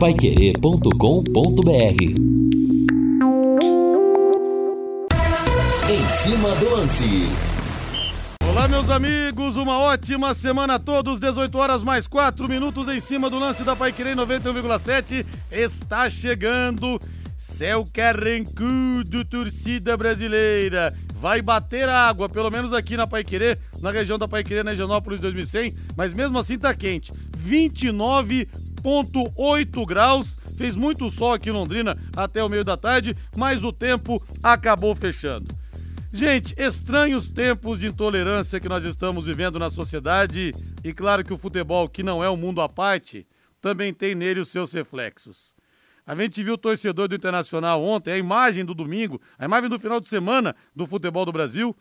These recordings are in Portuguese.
paiquerê.com.br Em cima do lance. Olá, meus amigos, uma ótima semana a todos. 18 horas mais 4 minutos em cima do lance da Paiquerê 91,7. Está chegando céu carrancudo, torcida brasileira. Vai bater água, pelo menos aqui na Paiquerê, na região da Paiquerê, na Higienópolis 2100, mas mesmo assim tá quente. 29,8 graus. Fez muito sol aqui em Londrina até o meio da tarde, mas o tempo acabou fechando. Gente, estranhos tempos de intolerância que nós estamos vivendo na sociedade e claro que o futebol, que não é um mundo à parte, também tem nele os seus reflexos. A gente viu o torcedor do Internacional ontem, a imagem do domingo, a imagem do final de semana do futebol do Brasil,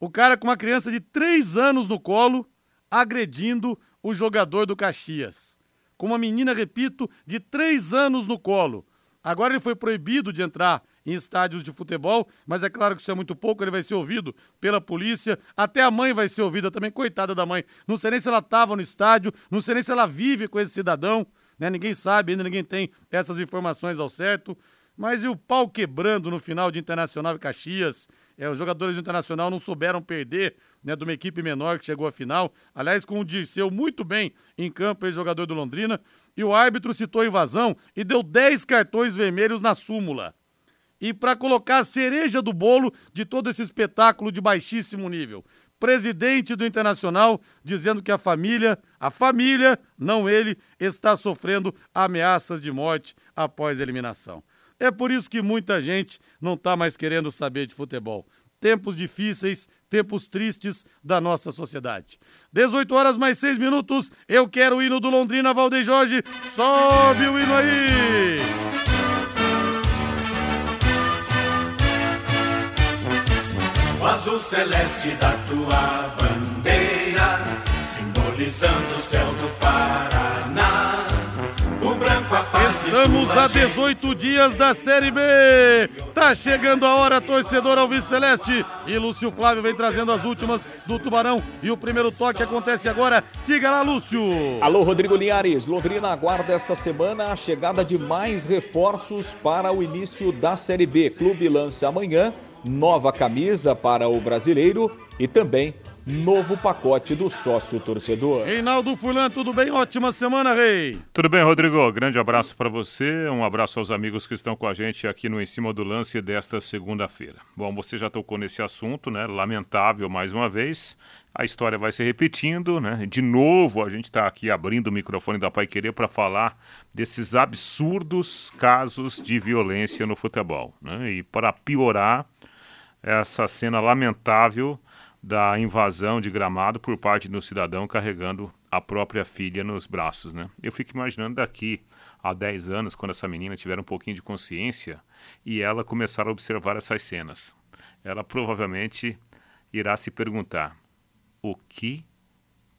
o cara com uma criança de 3 anos no colo agredindo o jogador do Caxias. Com uma menina, repito, de 3 anos no colo. Agora ele foi proibido de entrar em estádios de futebol, mas é claro que isso é muito pouco, ele vai ser ouvido pela polícia, até a mãe vai ser ouvida também, coitada da mãe. Não sei nem se ela estava no estádio, não sei nem se ela vive com esse cidadão, né? Ninguém sabe, ainda ninguém tem essas informações ao certo. Mas e o pau quebrando no final de Internacional e Caxias? É, os jogadores do Internacional não souberam perder né, de uma equipe menor que chegou à final. Aliás, com o Dirceu muito bem em campo, ex-jogador do Londrina. E o árbitro citou invasão e deu 10 cartões vermelhos na súmula e para colocar a cereja do bolo de todo esse espetáculo de baixíssimo nível. Presidente do Internacional dizendo que a família, a família, não ele, está sofrendo ameaças de morte após a eliminação. É por isso que muita gente não está mais querendo saber de futebol. Tempos difíceis, tempos tristes da nossa sociedade. 18 horas mais 6 minutos, eu quero o hino do Londrina, Valdeir Jorge. Sobe o hino aí! o azul celeste da tua bandeira, simbolizando o céu do Paraná. Estamos a 18 dias da Série B. Tá chegando a hora, torcedor Alves Celeste. E Lúcio Flávio vem trazendo as últimas do Tubarão. E o primeiro toque acontece agora. Diga lá, Lúcio. Alô, Rodrigo Linhares. Londrina aguarda esta semana a chegada de mais reforços para o início da Série B. Clube lança amanhã nova camisa para o brasileiro e também novo pacote do sócio torcedor. Reinaldo Fulan, tudo bem? Ótima semana, Rei. Tudo bem, Rodrigo? Grande abraço para você, um abraço aos amigos que estão com a gente aqui no Em Cima do Lance desta segunda-feira. Bom, você já tocou nesse assunto, né? Lamentável mais uma vez. A história vai se repetindo, né? De novo, a gente está aqui abrindo o microfone da Pai Querer para falar desses absurdos casos de violência no futebol, né? E para piorar, essa cena lamentável da invasão de gramado por parte do cidadão carregando a própria filha nos braços, né? Eu fico imaginando daqui a 10 anos, quando essa menina tiver um pouquinho de consciência e ela começar a observar essas cenas. Ela provavelmente irá se perguntar: o que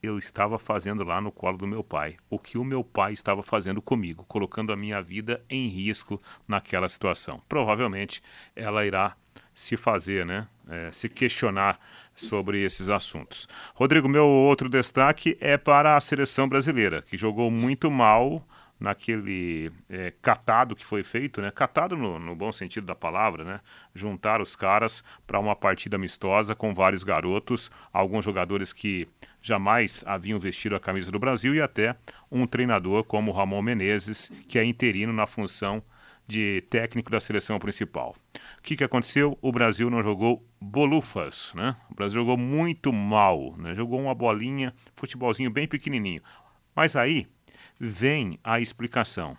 eu estava fazendo lá no colo do meu pai? O que o meu pai estava fazendo comigo, colocando a minha vida em risco naquela situação? Provavelmente ela irá se fazer, né? É, se questionar sobre esses assuntos. Rodrigo, meu outro destaque é para a seleção brasileira, que jogou muito mal naquele é, catado que foi feito, né? Catado no, no, bom sentido da palavra, né? Juntar os caras para uma partida amistosa com vários garotos, alguns jogadores que jamais haviam vestido a camisa do Brasil e até um treinador como Ramon Menezes, que é interino na função de técnico da seleção principal. O que, que aconteceu? O Brasil não jogou bolufas, né? O Brasil jogou muito mal, né? Jogou uma bolinha, futebolzinho bem pequenininho. Mas aí vem a explicação.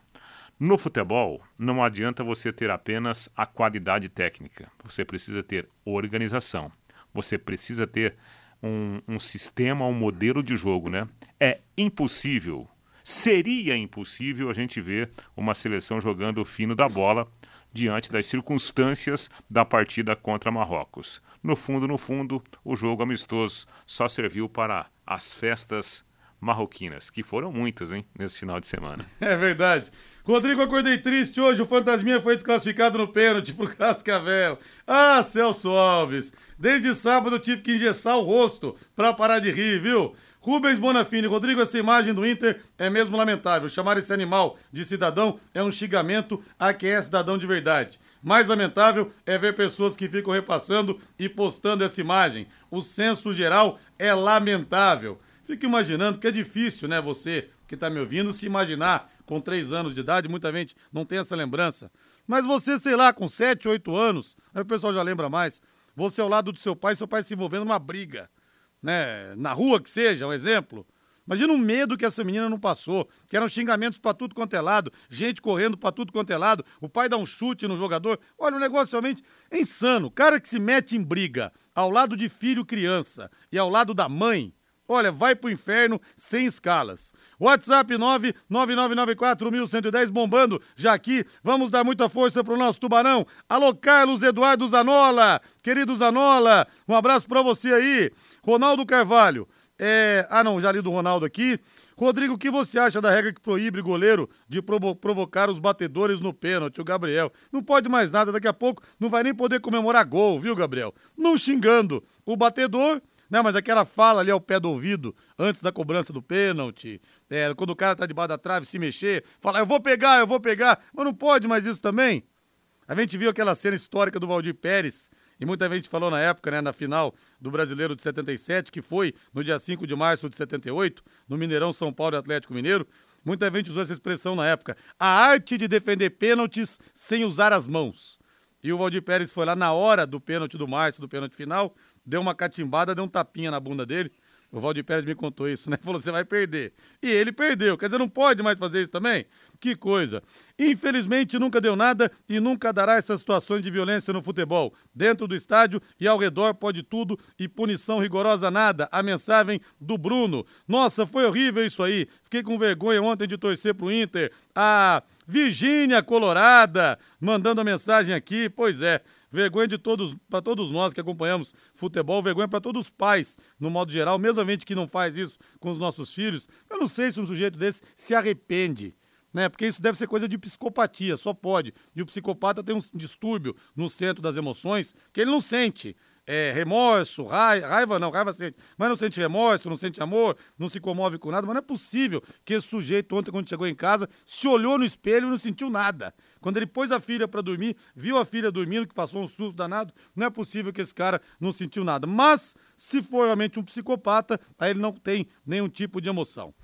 No futebol, não adianta você ter apenas a qualidade técnica. Você precisa ter organização. Você precisa ter um, um sistema, um modelo de jogo, né? É impossível Seria impossível a gente ver uma seleção jogando o fino da bola diante das circunstâncias da partida contra Marrocos. No fundo, no fundo, o jogo amistoso só serviu para as festas marroquinas, que foram muitas, hein, nesse final de semana. É verdade. Rodrigo, acordei triste hoje. O Fantasminha foi desclassificado no pênalti pro Cascavel. Ah, Celso Alves. Desde sábado eu tive que engessar o rosto pra parar de rir, viu? Rubens Bonafini, Rodrigo, essa imagem do Inter é mesmo lamentável. Chamar esse animal de cidadão é um xingamento a quem é cidadão de verdade. Mais lamentável é ver pessoas que ficam repassando e postando essa imagem. O senso geral é lamentável. Fico imaginando que é difícil, né, você que está me ouvindo, se imaginar com três anos de idade, muita gente não tem essa lembrança. Mas você, sei lá, com sete, oito anos, aí o pessoal já lembra mais, você ao lado do seu pai, seu pai se envolvendo numa briga, né? Na rua que seja, um exemplo. Imagina o medo que essa menina não passou, que eram xingamentos para tudo quanto é lado, gente correndo para tudo quanto é lado, o pai dá um chute no jogador. Olha, o um negócio realmente é insano. Cara que se mete em briga ao lado de filho criança e ao lado da mãe, Olha, vai pro inferno sem escalas. WhatsApp 999941110 bombando. Já aqui, vamos dar muita força pro nosso tubarão. Alô, Carlos Eduardo Zanola. Querido Zanola, um abraço para você aí. Ronaldo Carvalho. É... Ah, não, já li do Ronaldo aqui. Rodrigo, o que você acha da regra que proíbe goleiro de provo provocar os batedores no pênalti, o Gabriel? Não pode mais nada, daqui a pouco não vai nem poder comemorar gol, viu, Gabriel? Não xingando o batedor não, mas aquela fala ali ao pé do ouvido, antes da cobrança do pênalti, é, quando o cara tá debaixo da trave, se mexer, fala, eu vou pegar, eu vou pegar, mas não pode mais isso também. A gente viu aquela cena histórica do Valdir Pérez, e muita gente falou na época, né, na final do Brasileiro de 77, que foi no dia 5 de março de 78, no Mineirão São Paulo e Atlético Mineiro. Muita gente usou essa expressão na época. A arte de defender pênaltis sem usar as mãos. E o Valdir Pérez foi lá na hora do pênalti do Márcio, do pênalti final, deu uma catimbada, deu um tapinha na bunda dele. O Valdir Pérez me contou isso, né? Falou: você vai perder. E ele perdeu. Quer dizer, não pode mais fazer isso também? Que coisa. Infelizmente, nunca deu nada e nunca dará essas situações de violência no futebol. Dentro do estádio e ao redor pode tudo e punição rigorosa nada. A mensagem do Bruno. Nossa, foi horrível isso aí. Fiquei com vergonha ontem de torcer pro Inter. A Virgínia Colorada mandando a mensagem aqui. Pois é. Vergonha de todos, para todos nós que acompanhamos futebol, vergonha para todos os pais, no modo geral, mesmo a gente que não faz isso com os nossos filhos. Eu não sei se um sujeito desse se arrepende. Né? Porque isso deve ser coisa de psicopatia, só pode. E o psicopata tem um distúrbio no centro das emoções que ele não sente é, remorso, raiva, raiva não, raiva sente, mas não sente remorso, não sente amor, não se comove com nada, mas não é possível que esse sujeito ontem, quando chegou em casa, se olhou no espelho e não sentiu nada. Quando ele pôs a filha para dormir, viu a filha dormindo, que passou um susto danado, não é possível que esse cara não sentiu nada. Mas, se for realmente um psicopata, aí ele não tem nenhum tipo de emoção.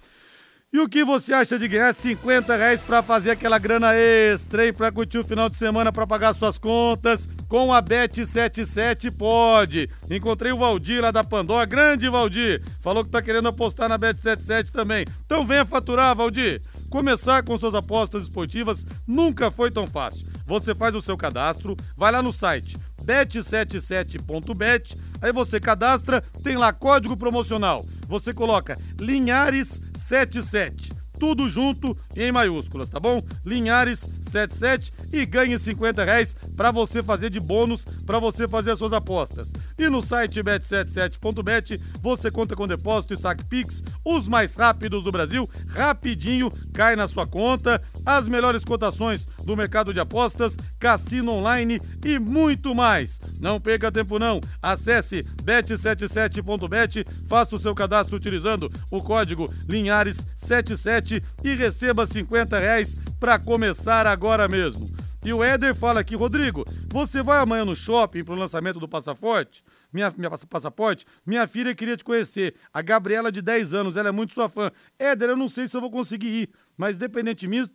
E o que você acha de ganhar 50 reais para fazer aquela grana extra, hein? Pra curtir o final de semana para pagar suas contas? Com a Bet77 pode. Encontrei o Valdir lá da Pandora, grande Valdir. Falou que tá querendo apostar na Bet77 também. Então venha faturar, Valdir. Começar com suas apostas esportivas nunca foi tão fácil. Você faz o seu cadastro, vai lá no site bet77.bet, aí você cadastra, tem lá código promocional. Você coloca Linhares77 tudo junto em maiúsculas, tá bom? Linhares 77 e ganhe 50 reais para você fazer de bônus para você fazer as suas apostas. E no site bet77.bet você conta com depósito e saque Pix, os mais rápidos do Brasil, rapidinho cai na sua conta, as melhores cotações do mercado de apostas, cassino online e muito mais. Não perca tempo não, acesse bet77.bet, faça o seu cadastro utilizando o código Linhares77 e receba 50 reais para começar agora mesmo. E o Éder fala aqui, Rodrigo, você vai amanhã no shopping para o lançamento do passaporte? Minha, minha passaporte? Minha filha queria te conhecer. A Gabriela, de 10 anos, ela é muito sua fã. Éder, eu não sei se eu vou conseguir ir, mas independentemente,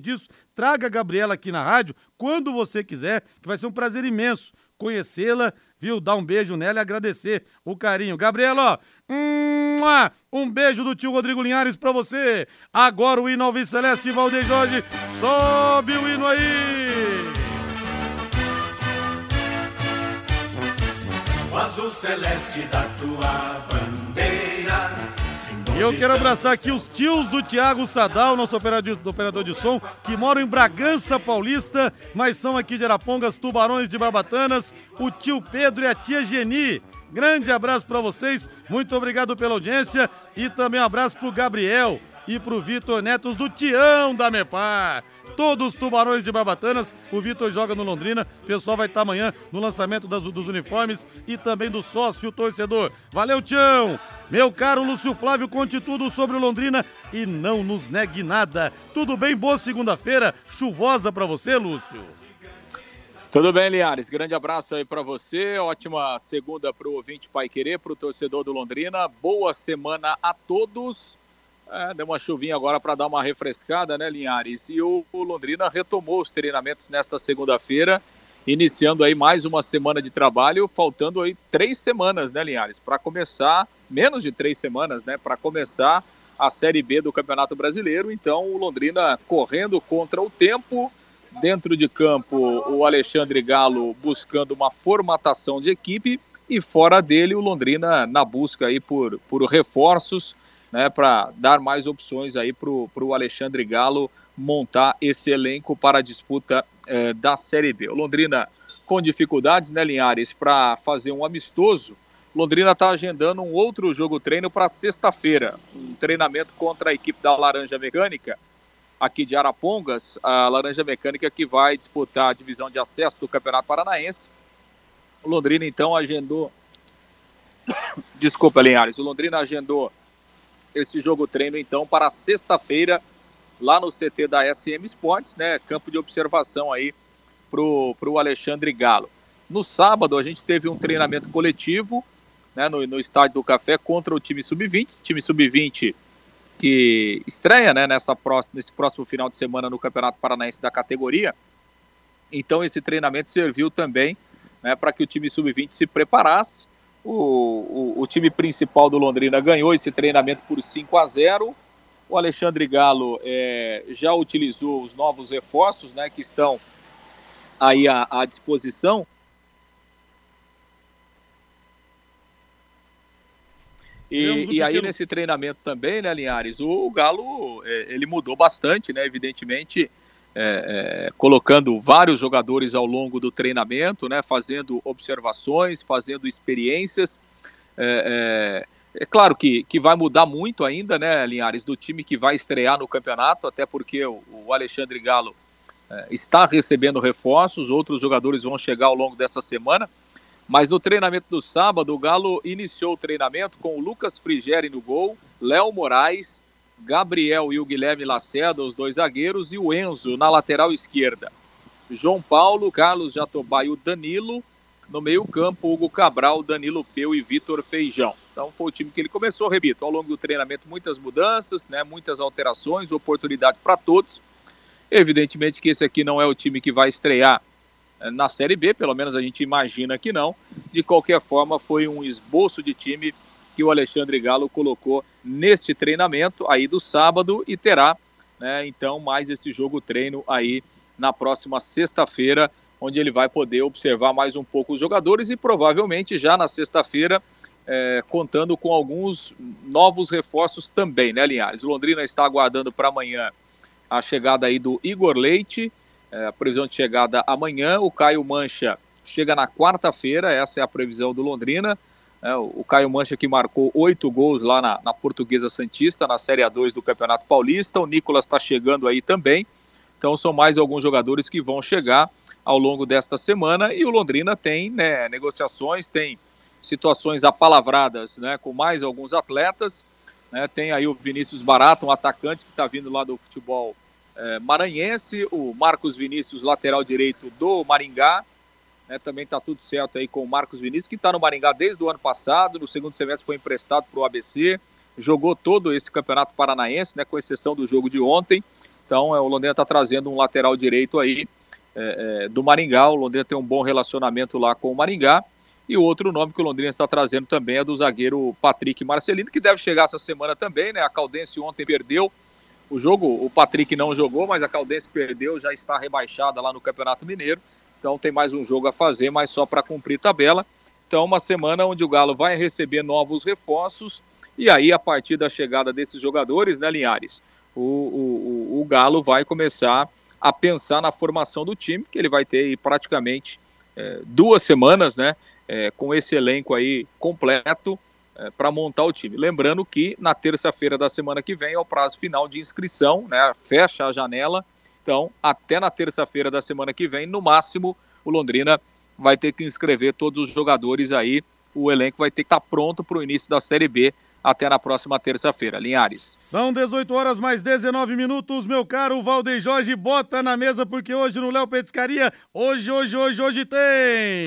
disso, traga a Gabriela aqui na rádio quando você quiser, que vai ser um prazer imenso conhecê-la, viu? Dar um beijo nela e agradecer o carinho. Gabriela, ó, um beijo do tio Rodrigo Linhares pra você. Agora o hino Alves Celeste Valdeir Jorge, sobe o hino aí. O azul celeste da tua e eu quero abraçar aqui os tios do Tiago Sadal, nosso operador, operador de som, que moram em Bragança Paulista, mas são aqui de Arapongas, Tubarões de Barbatanas, o tio Pedro e a tia Geni. Grande abraço para vocês, muito obrigado pela audiência e também um abraço pro Gabriel, e pro Vitor Netos do Tião da Mepar. Todos os tubarões de Barbatanas, o Vitor joga no Londrina. O pessoal vai estar amanhã no lançamento das, dos uniformes e também do sócio torcedor. Valeu, Tião! Meu caro Lúcio Flávio, conte tudo sobre o Londrina e não nos negue nada. Tudo bem? Boa segunda-feira, chuvosa para você, Lúcio. Tudo bem, Liares. Grande abraço aí para você. Ótima segunda para o ouvinte Pai Querer, para o torcedor do Londrina. Boa semana a todos. É, deu uma chuvinha agora para dar uma refrescada, né, Linhares? E o, o Londrina retomou os treinamentos nesta segunda-feira, iniciando aí mais uma semana de trabalho, faltando aí três semanas, né, Linhares? Para começar, menos de três semanas, né? Para começar a Série B do Campeonato Brasileiro. Então, o Londrina correndo contra o tempo Dentro de campo, o Alexandre Galo buscando uma formatação de equipe e fora dele o Londrina na busca aí por, por reforços, né, para dar mais opções aí para o Alexandre Galo montar esse elenco para a disputa eh, da Série B. O Londrina com dificuldades, né, Linhares, para fazer um amistoso. Londrina está agendando um outro jogo treino para sexta-feira, um treinamento contra a equipe da Laranja Mecânica aqui de Arapongas, a Laranja Mecânica que vai disputar a divisão de acesso do Campeonato Paranaense. O Londrina então agendou. Desculpa, Linhares. O Londrina agendou esse jogo treino então para sexta-feira lá no CT da SM Sports, né? Campo de observação aí pro, pro Alexandre Galo. No sábado a gente teve um treinamento coletivo né, no, no estádio do Café contra o time sub-20. Time sub-20 que estreia né, nessa próxima, nesse próximo final de semana no Campeonato Paranaense da categoria. Então esse treinamento serviu também né, para que o time sub-20 se preparasse. O, o, o, time principal do Londrina ganhou esse treinamento por 5 a 0. O Alexandre Galo é, já utilizou os novos reforços né, que estão aí à, à disposição E, e aí nesse treinamento também, né, Linhares, o, o Galo é, ele mudou bastante, né? Evidentemente, é, é, colocando vários jogadores ao longo do treinamento, né? Fazendo observações, fazendo experiências. É, é, é, claro que, que vai mudar muito ainda, né, Linhares, do time que vai estrear no campeonato, até porque o, o Alexandre Galo é, está recebendo reforços, outros jogadores vão chegar ao longo dessa semana. Mas no treinamento do sábado, o Galo iniciou o treinamento com o Lucas Frigeri no gol, Léo Moraes, Gabriel e o Guilherme Lacerda, os dois zagueiros, e o Enzo na lateral esquerda. João Paulo, Carlos Jatobá e o Danilo. No meio-campo, Hugo Cabral, Danilo Peu e Vitor Feijão. Então foi o time que ele começou, repito, ao longo do treinamento, muitas mudanças, né, muitas alterações, oportunidade para todos. Evidentemente que esse aqui não é o time que vai estrear na Série B, pelo menos a gente imagina que não. De qualquer forma, foi um esboço de time que o Alexandre Galo colocou neste treinamento aí do sábado e terá, né, então, mais esse jogo treino aí na próxima sexta-feira, onde ele vai poder observar mais um pouco os jogadores e provavelmente já na sexta-feira é, contando com alguns novos reforços também, né, Linhares? Londrina está aguardando para amanhã a chegada aí do Igor Leite, é, a previsão de chegada amanhã. O Caio Mancha chega na quarta-feira, essa é a previsão do Londrina. É, o Caio Mancha que marcou oito gols lá na, na, Portuguesa Santista, na Série A2 do Campeonato Paulista. O Nicolas está chegando aí também. Então são mais alguns jogadores que vão chegar ao longo desta semana. E o Londrina tem né, negociações, tem situações apalavradas né, com mais alguns atletas. Né, tem aí o Vinícius Barato, um atacante que está vindo lá do futebol é, maranhense, o Marcos Vinícius, lateral direito do Maringá. Né, também está tudo certo aí com o Marcos Vinícius, que está no Maringá desde o ano passado. No segundo semestre foi emprestado para o ABC, jogou todo esse campeonato paranaense, né, com exceção do jogo de ontem. Então, é, o Londrina está trazendo um lateral direito aí é, é, do Maringá. O Londrina tem um bom relacionamento lá com o Maringá. E o outro nome que o Londrina está trazendo também é do zagueiro Patrick Marcelino, que deve chegar essa semana também, né? A Caldense ontem perdeu o jogo, o Patrick não jogou, mas a Caldense perdeu, já está rebaixada lá no Campeonato Mineiro. Então tem mais um jogo a fazer, mas só para cumprir tabela. Então, uma semana onde o Galo vai receber novos reforços. E aí, a partir da chegada desses jogadores, né, Linhares? O, o, o Galo vai começar a pensar na formação do time, que ele vai ter aí, praticamente é, duas semanas, né? É, com esse elenco aí completo é, para montar o time. Lembrando que na terça-feira da semana que vem é o prazo final de inscrição, né? Fecha a janela. Então, até na terça-feira da semana que vem, no máximo, o Londrina vai ter que inscrever todos os jogadores aí. O elenco vai ter que estar tá pronto para o início da Série B até na próxima terça-feira. Linhares. São 18 horas mais 19 minutos, meu caro Valdeir Jorge, bota na mesa porque hoje no Léo Petiscaria, hoje, hoje, hoje, hoje tem.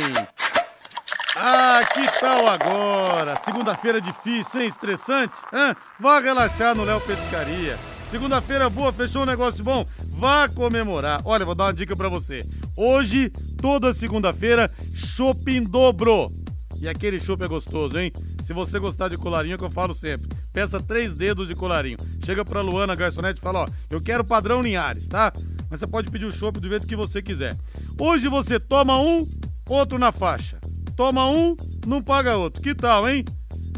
Ah, que tal agora? Segunda-feira difícil, hein? Estressante? Hã? Vá relaxar no Léo Petiscaria. Segunda-feira boa, fechou um negócio bom? Vá comemorar. Olha, vou dar uma dica para você. Hoje, toda segunda-feira, shopping dobro. E aquele chopp é gostoso, hein? Se você gostar de colarinho, é que eu falo sempre. Peça três dedos de colarinho. Chega pra Luana, garçonete, e fala, ó, eu quero padrão Linhares, tá? Mas você pode pedir o chopp do jeito que você quiser. Hoje você toma um, outro na faixa. Toma um, não paga outro. Que tal, hein?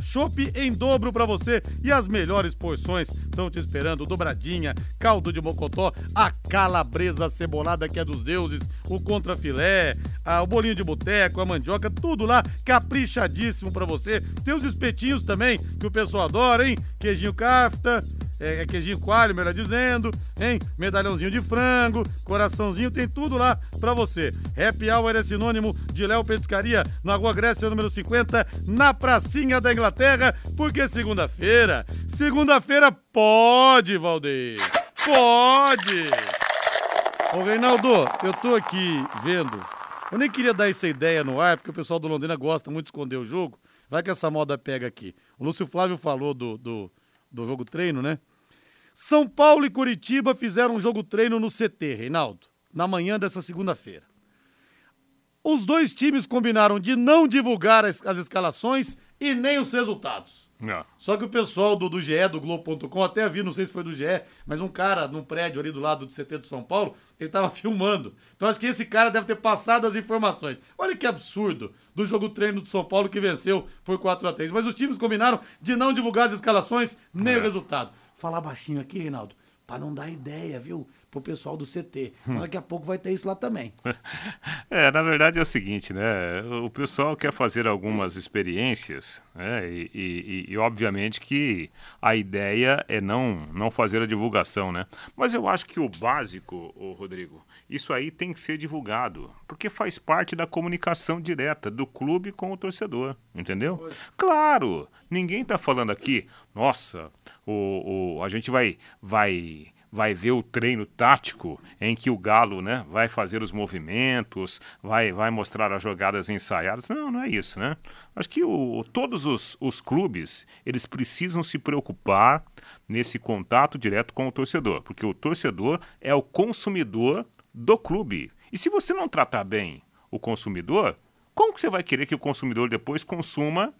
Chopp em dobro para você e as melhores porções estão te esperando. Dobradinha, caldo de mocotó, a calabresa cebolada que é dos deuses, o contrafilé, a, o bolinho de boteco, a mandioca, tudo lá caprichadíssimo para você. Tem os espetinhos também que o pessoal adora, hein? Queijinho cafta, é, é queijinho coalho, melhor dizendo, hein? Medalhãozinho de frango, coraçãozinho, tem tudo lá pra você. Happy Hour é sinônimo de Léo Petiscaria, na Rua Grécia, número 50, na pracinha da Inglaterra, porque segunda-feira, segunda-feira pode, Valdeir, pode! Ô, Reinaldo, eu tô aqui vendo, eu nem queria dar essa ideia no ar, porque o pessoal do Londrina gosta muito de esconder o jogo, vai que essa moda pega aqui. O Lúcio Flávio falou do, do, do jogo treino, né? São Paulo e Curitiba fizeram um jogo treino no CT, Reinaldo, na manhã dessa segunda-feira. Os dois times combinaram de não divulgar as, as escalações e nem os resultados. Não. Só que o pessoal do, do GE, do Globo.com, até vi, não sei se foi do GE, mas um cara num prédio ali do lado do CT do São Paulo, ele tava filmando. Então acho que esse cara deve ter passado as informações. Olha que absurdo do jogo treino do São Paulo que venceu por 4 a 3 Mas os times combinaram de não divulgar as escalações nem é. o resultado falar baixinho aqui, Reinaldo, para não dar ideia, viu? Pro pessoal do CT. Então daqui a pouco vai ter isso lá também. É, na verdade é o seguinte, né? O pessoal quer fazer algumas experiências, né? E, e, e, obviamente que a ideia é não, não fazer a divulgação, né? Mas eu acho que o básico, o Rodrigo, isso aí tem que ser divulgado, porque faz parte da comunicação direta do clube com o torcedor, entendeu? Claro, ninguém está falando aqui, nossa, o, o, a gente vai, vai, vai ver o treino tático em que o Galo né, vai fazer os movimentos, vai, vai mostrar as jogadas ensaiadas. Não, não é isso, né? Acho que o, todos os, os clubes, eles precisam se preocupar nesse contato direto com o torcedor, porque o torcedor é o consumidor do clube. E se você não tratar bem o consumidor, como que você vai querer que o consumidor depois consuma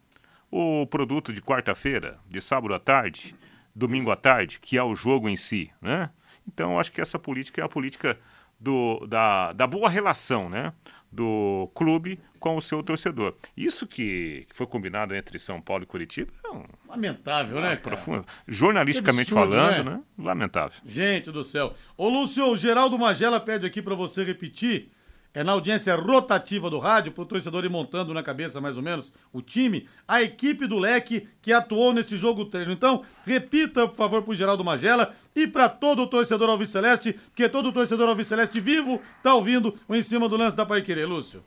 o produto de quarta-feira, de sábado à tarde? Domingo à tarde, que é o jogo em si, né? Então, acho que essa política é a política do, da, da boa relação, né? Do clube com o seu torcedor. Isso que, que foi combinado entre São Paulo e Curitiba é um, lamentável, né? Profundo. Jornalisticamente absurdo, falando, né? né? Lamentável. Gente do céu. Ô, Lúcio, o Geraldo Magela pede aqui para você repetir é na audiência rotativa do rádio, para o torcedor ir montando na cabeça mais ou menos o time, a equipe do Leque que atuou nesse jogo treino. Então, repita, por favor, para o Geraldo Magela e para todo o torcedor Alves Celeste, porque todo o torcedor Alves Celeste vivo está ouvindo o em cima do lance da Pai Querer, Lúcio.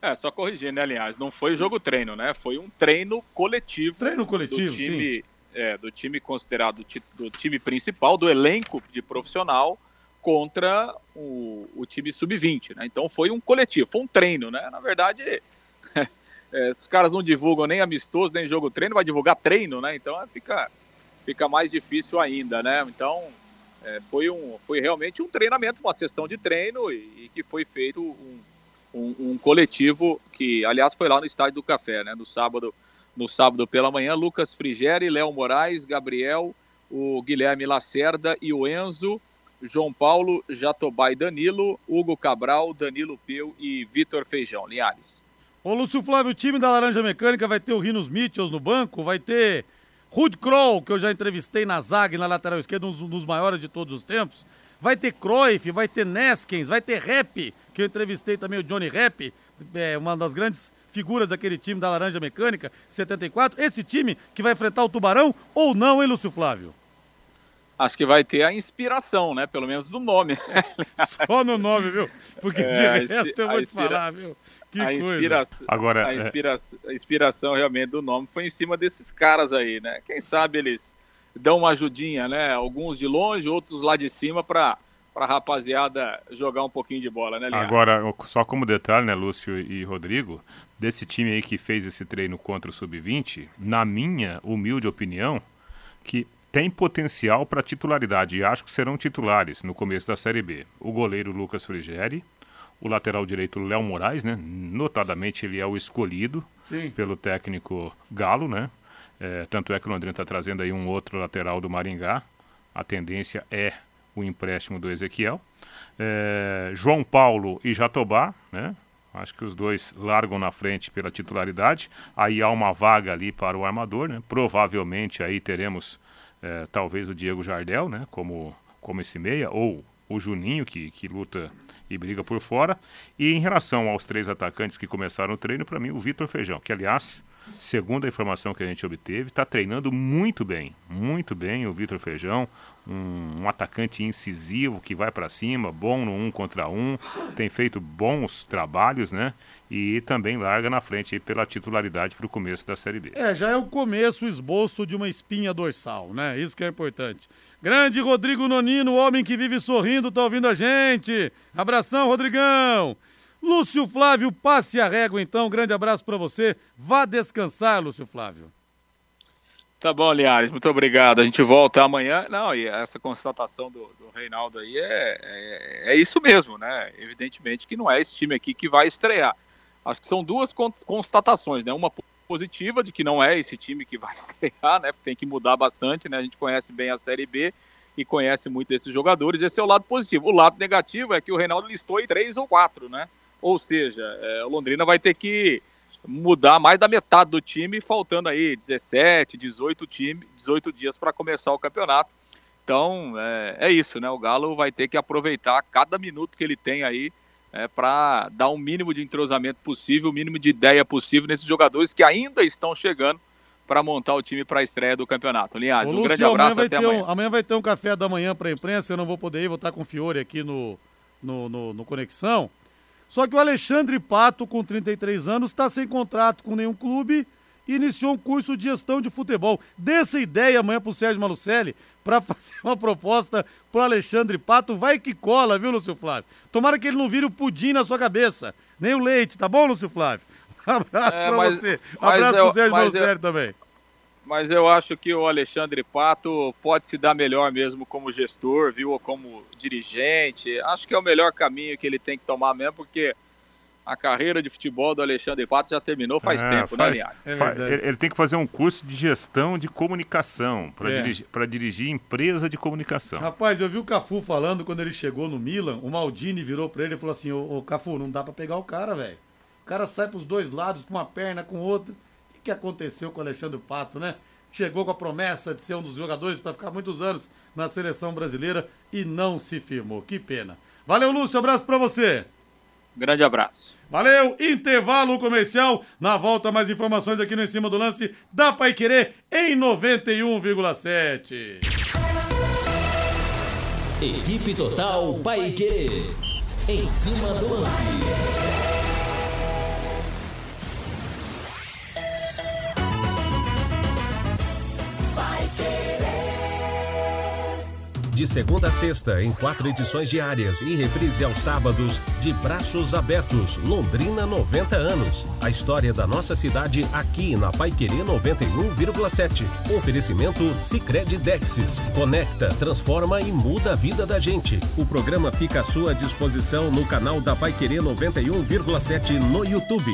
É, só corrigir, né, aliás, não foi jogo treino, né? Foi um treino coletivo. Treino coletivo, do time, sim. É, do time considerado do time principal, do elenco de profissional contra o, o time sub-20, né? Então foi um coletivo, foi um treino, né? Na verdade, é, os caras não divulgam nem amistoso, nem jogo treino, vai divulgar treino, né? Então é, fica, fica mais difícil ainda, né? Então é, foi, um, foi realmente um treinamento, uma sessão de treino e, e que foi feito um, um, um, coletivo que, aliás, foi lá no Estádio do Café, né? No sábado, no sábado pela manhã, Lucas Frigeri, Léo Moraes, Gabriel, o Guilherme Lacerda e o Enzo João Paulo, Jatobá e Danilo, Hugo Cabral, Danilo Peu e Vitor Feijão. Linhares. Ô Lúcio Flávio, o time da Laranja Mecânica vai ter o Rinos Mitchells no banco, vai ter Rude Kroll, que eu já entrevistei na zaga na lateral esquerda, um dos maiores de todos os tempos. Vai ter Cruyff, vai ter Neskens, vai ter Rap, que eu entrevistei também o Johnny Rap, é, uma das grandes figuras daquele time da Laranja Mecânica, 74, esse time que vai enfrentar o Tubarão ou não, hein, Lúcio Flávio? Acho que vai ter a inspiração, né? Pelo menos do nome. Só no nome, viu? Porque é, de resto eu vou inspira... te falar, viu? Que a, inspiração, Agora, a, inspira... é... a inspiração realmente do nome foi em cima desses caras aí, né? Quem sabe eles dão uma ajudinha, né? Alguns de longe, outros lá de cima para para a rapaziada jogar um pouquinho de bola, né, Linhares? Agora, só como detalhe, né, Lúcio e Rodrigo, desse time aí que fez esse treino contra o Sub-20, na minha humilde opinião, que tem potencial para titularidade e acho que serão titulares no começo da Série B. O goleiro Lucas Frigeri, o lateral direito Léo Moraes, né? Notadamente ele é o escolhido Sim. pelo técnico Galo, né? É, tanto é que o Londrina está trazendo aí um outro lateral do Maringá. A tendência é o empréstimo do Ezequiel. É, João Paulo e Jatobá, né? Acho que os dois largam na frente pela titularidade. Aí há uma vaga ali para o armador, né? Provavelmente aí teremos é, talvez o Diego Jardel, né? Como, como esse meia, ou o Juninho, que, que luta e briga por fora. E em relação aos três atacantes que começaram o treino, para mim, o Vitor Feijão, que aliás segundo a informação que a gente obteve, está treinando muito bem, muito bem o Vitor Feijão, um, um, atacante incisivo que vai para cima, bom no um contra um, tem feito bons trabalhos, né? E também larga na frente pela titularidade para o começo da Série B. É, já é o começo, o esboço de uma espinha dorsal, né? Isso que é importante. Grande Rodrigo Nonino, o homem que vive sorrindo, tá ouvindo a gente. Abração, Rodrigão. Lúcio Flávio, passe a régua então. Um grande abraço para você. Vá descansar, Lúcio Flávio. Tá bom, Liares, muito obrigado. A gente volta amanhã. Não, e essa constatação do, do Reinaldo aí é, é, é, isso mesmo, né? Evidentemente que não é esse time aqui que vai estrear. Acho que são duas constatações, né? Uma positiva de que não é esse time que vai estrear, né? Tem que mudar bastante, né? A gente conhece bem a Série B e conhece muito desses jogadores. Esse é o lado positivo. O lado negativo é que o Reinaldo listou em três ou quatro, né? Ou seja, é, Londrina vai ter que mudar mais da metade do time, faltando aí 17, 18, time, 18 dias para começar o campeonato. Então é, é, isso, né? O Galo vai ter que aproveitar cada minuto que ele tem aí é, para dar o um mínimo de entrosamento possível, o mínimo de ideia possível nesses jogadores que ainda estão chegando para montar o time para a estreia do campeonato. Linhares, um Lúcio, grande abraço até amanhã. Um, amanhã vai ter um café da manhã para a imprensa, eu não vou poder ir, vou estar com o Fiore aqui no, no, no, no Conexão. Só que o Alexandre Pato, com 33 anos, está sem contrato com nenhum clube e iniciou um curso de gestão de futebol. Dê essa ideia amanhã para o Sérgio Malucelli para fazer uma proposta para o Alexandre Pato. Vai que cola, viu, Lúcio Flávio? Tomara que ele não vire o pudim na sua cabeça, nem o leite, tá bom, Lúcio Flávio? Abraço é, para você. Abraço para o Sérgio Malucelli eu... também mas eu acho que o Alexandre Pato pode se dar melhor mesmo como gestor, viu, ou como dirigente. Acho que é o melhor caminho que ele tem que tomar mesmo, porque a carreira de futebol do Alexandre Pato já terminou faz é, tempo, né, faz, né, Linhares? É ele, ele, tem que fazer um curso de gestão de comunicação para é. dirigir, dirigir empresa de comunicação. Rapaz, eu vi o Cafu falando quando ele chegou no Milan, o Maldini virou para ele e falou assim: Ô, ô Cafu, não dá para pegar o cara, velho. O cara sai pros dois lados, com uma perna, com outra que aconteceu com o Alexandre Pato, né? Chegou com a promessa de ser um dos jogadores para ficar muitos anos na seleção brasileira e não se firmou. Que pena. Valeu, Lúcio. Abraço para você. Grande abraço. Valeu, intervalo comercial. Na volta, mais informações aqui no Em Cima do Lance da Pai Querer em 91,7. Equipe Total Paiquerê. Em cima do lance. De segunda a sexta, em quatro edições diárias e reprise aos sábados, de braços abertos, Londrina 90 anos. A história da nossa cidade aqui na Paiquerê 91,7. Oferecimento Sicredi Dexis. Conecta, transforma e muda a vida da gente. O programa fica à sua disposição no canal da Paiquerê 91,7 no YouTube.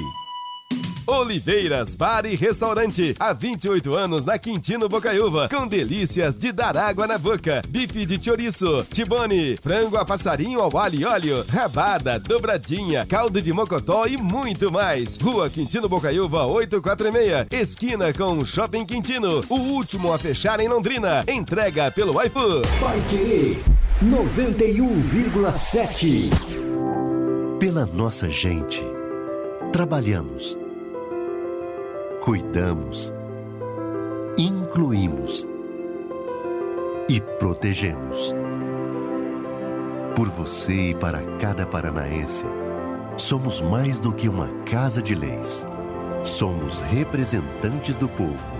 Oliveiras Bar e Restaurante. Há 28 anos na Quintino Bocaiúva. Com delícias de dar água na boca. Bife de chouriço, tibone, frango a passarinho ao alho e óleo, rabada, dobradinha, caldo de mocotó e muito mais. Rua Quintino Bocaiúva 846. Esquina com Shopping Quintino. O último a fechar em Londrina. Entrega pelo iFood. Querer 91,7. Pela nossa gente. Trabalhamos cuidamos, incluímos e protegemos. Por você e para cada paranaense, somos mais do que uma casa de leis. Somos representantes do povo.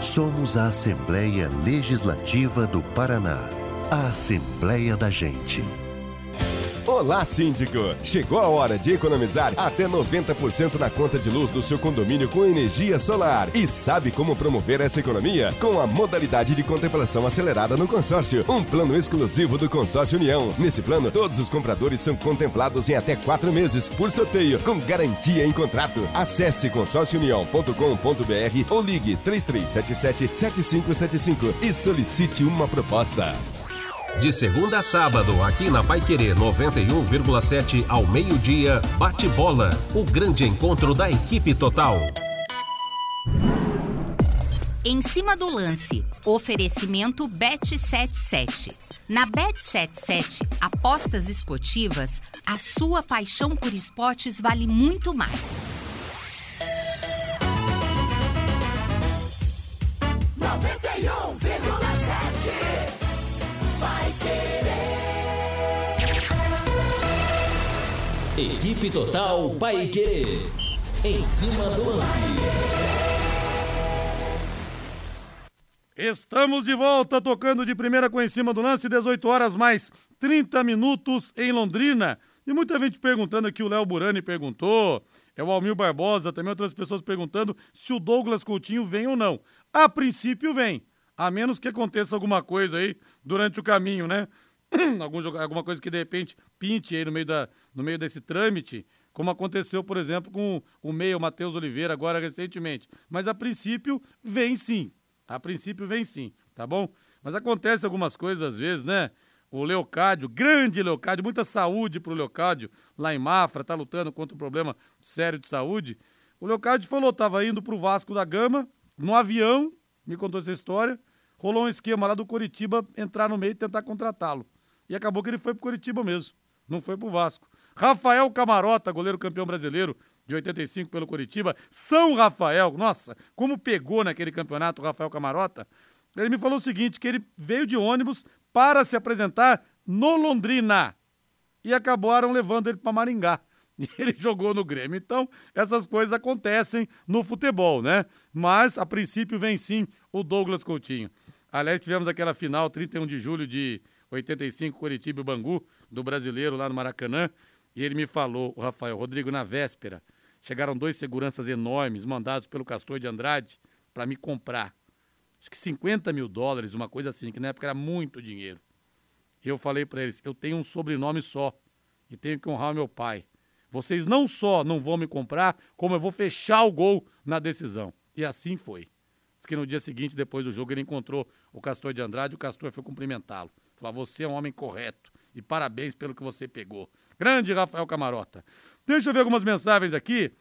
Somos a Assembleia Legislativa do Paraná. A Assembleia da Gente. Olá, síndico! Chegou a hora de economizar até 90% na conta de luz do seu condomínio com energia solar. E sabe como promover essa economia? Com a modalidade de contemplação acelerada no consórcio, um plano exclusivo do Consórcio União. Nesse plano, todos os compradores são contemplados em até quatro meses, por sorteio, com garantia em contrato. Acesse consórciounião.com.br ou ligue 3377-7575 e solicite uma proposta. De segunda a sábado, aqui na Pai Querer 91,7 ao meio-dia, bate bola. O grande encontro da equipe total. Em cima do lance, oferecimento Bet77. Na Bet77, apostas esportivas, a sua paixão por esportes vale muito mais. Equipe Total Paique. Em cima do lance. Estamos de volta, tocando de primeira com em cima do lance, 18 horas mais 30 minutos em Londrina. E muita gente perguntando aqui, o Léo Burani perguntou, é o Almir Barbosa, também outras pessoas perguntando se o Douglas Coutinho vem ou não. A princípio vem, a menos que aconteça alguma coisa aí durante o caminho, né? Algum, alguma coisa que de repente pinte aí no meio, da, no meio desse trâmite, como aconteceu, por exemplo, com o meio Matheus Oliveira agora recentemente. Mas a princípio vem sim. A princípio vem sim, tá bom? Mas acontece algumas coisas às vezes, né? O Leocádio, grande Leocádio, muita saúde pro Leocádio lá em Mafra, tá lutando contra um problema sério de saúde. O Leocádio falou, tava indo pro Vasco da Gama, no avião, me contou essa história, rolou um esquema lá do Coritiba entrar no meio e tentar contratá-lo. E acabou que ele foi pro Coritiba mesmo, não foi pro Vasco. Rafael Camarota, goleiro campeão brasileiro de 85 pelo Coritiba. São Rafael, nossa, como pegou naquele campeonato o Rafael Camarota. Ele me falou o seguinte, que ele veio de ônibus para se apresentar no Londrina. E acabaram levando ele para Maringá. E ele jogou no Grêmio. Então, essas coisas acontecem no futebol, né? Mas, a princípio, vem sim o Douglas Coutinho. Aliás, tivemos aquela final, 31 de julho de 85, Curitiba e Bangu, do brasileiro lá no Maracanã. E ele me falou, o Rafael, Rodrigo, na véspera, chegaram dois seguranças enormes, mandados pelo Castor de Andrade, para me comprar. Acho que 50 mil dólares, uma coisa assim, que na época era muito dinheiro. E eu falei para eles, eu tenho um sobrenome só e tenho que honrar meu pai. Vocês não só não vão me comprar, como eu vou fechar o gol na decisão. E assim foi. Diz que no dia seguinte, depois do jogo, ele encontrou o Castor de Andrade o Castor foi cumprimentá-lo. Falou, você é um homem correto e parabéns pelo que você pegou. Grande Rafael Camarota. Deixa eu ver algumas mensagens aqui.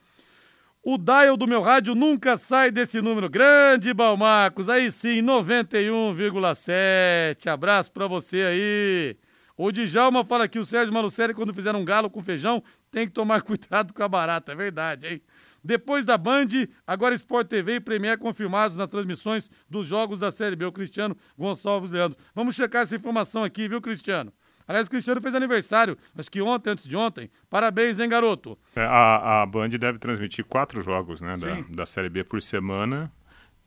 O dial do meu rádio nunca sai desse número. Grande Balmarcos, aí sim, 91,7. Abraço pra você aí. O Djalma fala que o Sérgio Malucelli, quando fizer um galo com feijão, tem que tomar cuidado com a barata. É verdade, hein? Depois da Band, agora Sport TV e Premier confirmados nas transmissões dos jogos da Série B. O Cristiano Gonçalves Leandro. Vamos checar essa informação aqui, viu, Cristiano? Aliás, o Cristiano fez aniversário, acho que ontem, antes de ontem. Parabéns, hein, garoto? É, A, a Band deve transmitir quatro jogos né, da, da Série B por semana.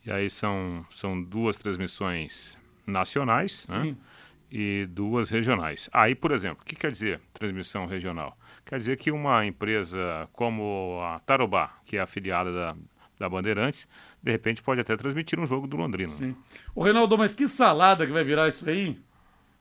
E aí são, são duas transmissões nacionais né, e duas regionais. Aí, por exemplo, o que quer dizer transmissão regional? Quer dizer que uma empresa como a Tarobá, que é afiliada da, da Bandeirantes, de repente pode até transmitir um jogo do Londrina. né? Ô, Reinaldo, mas que salada que vai virar isso aí?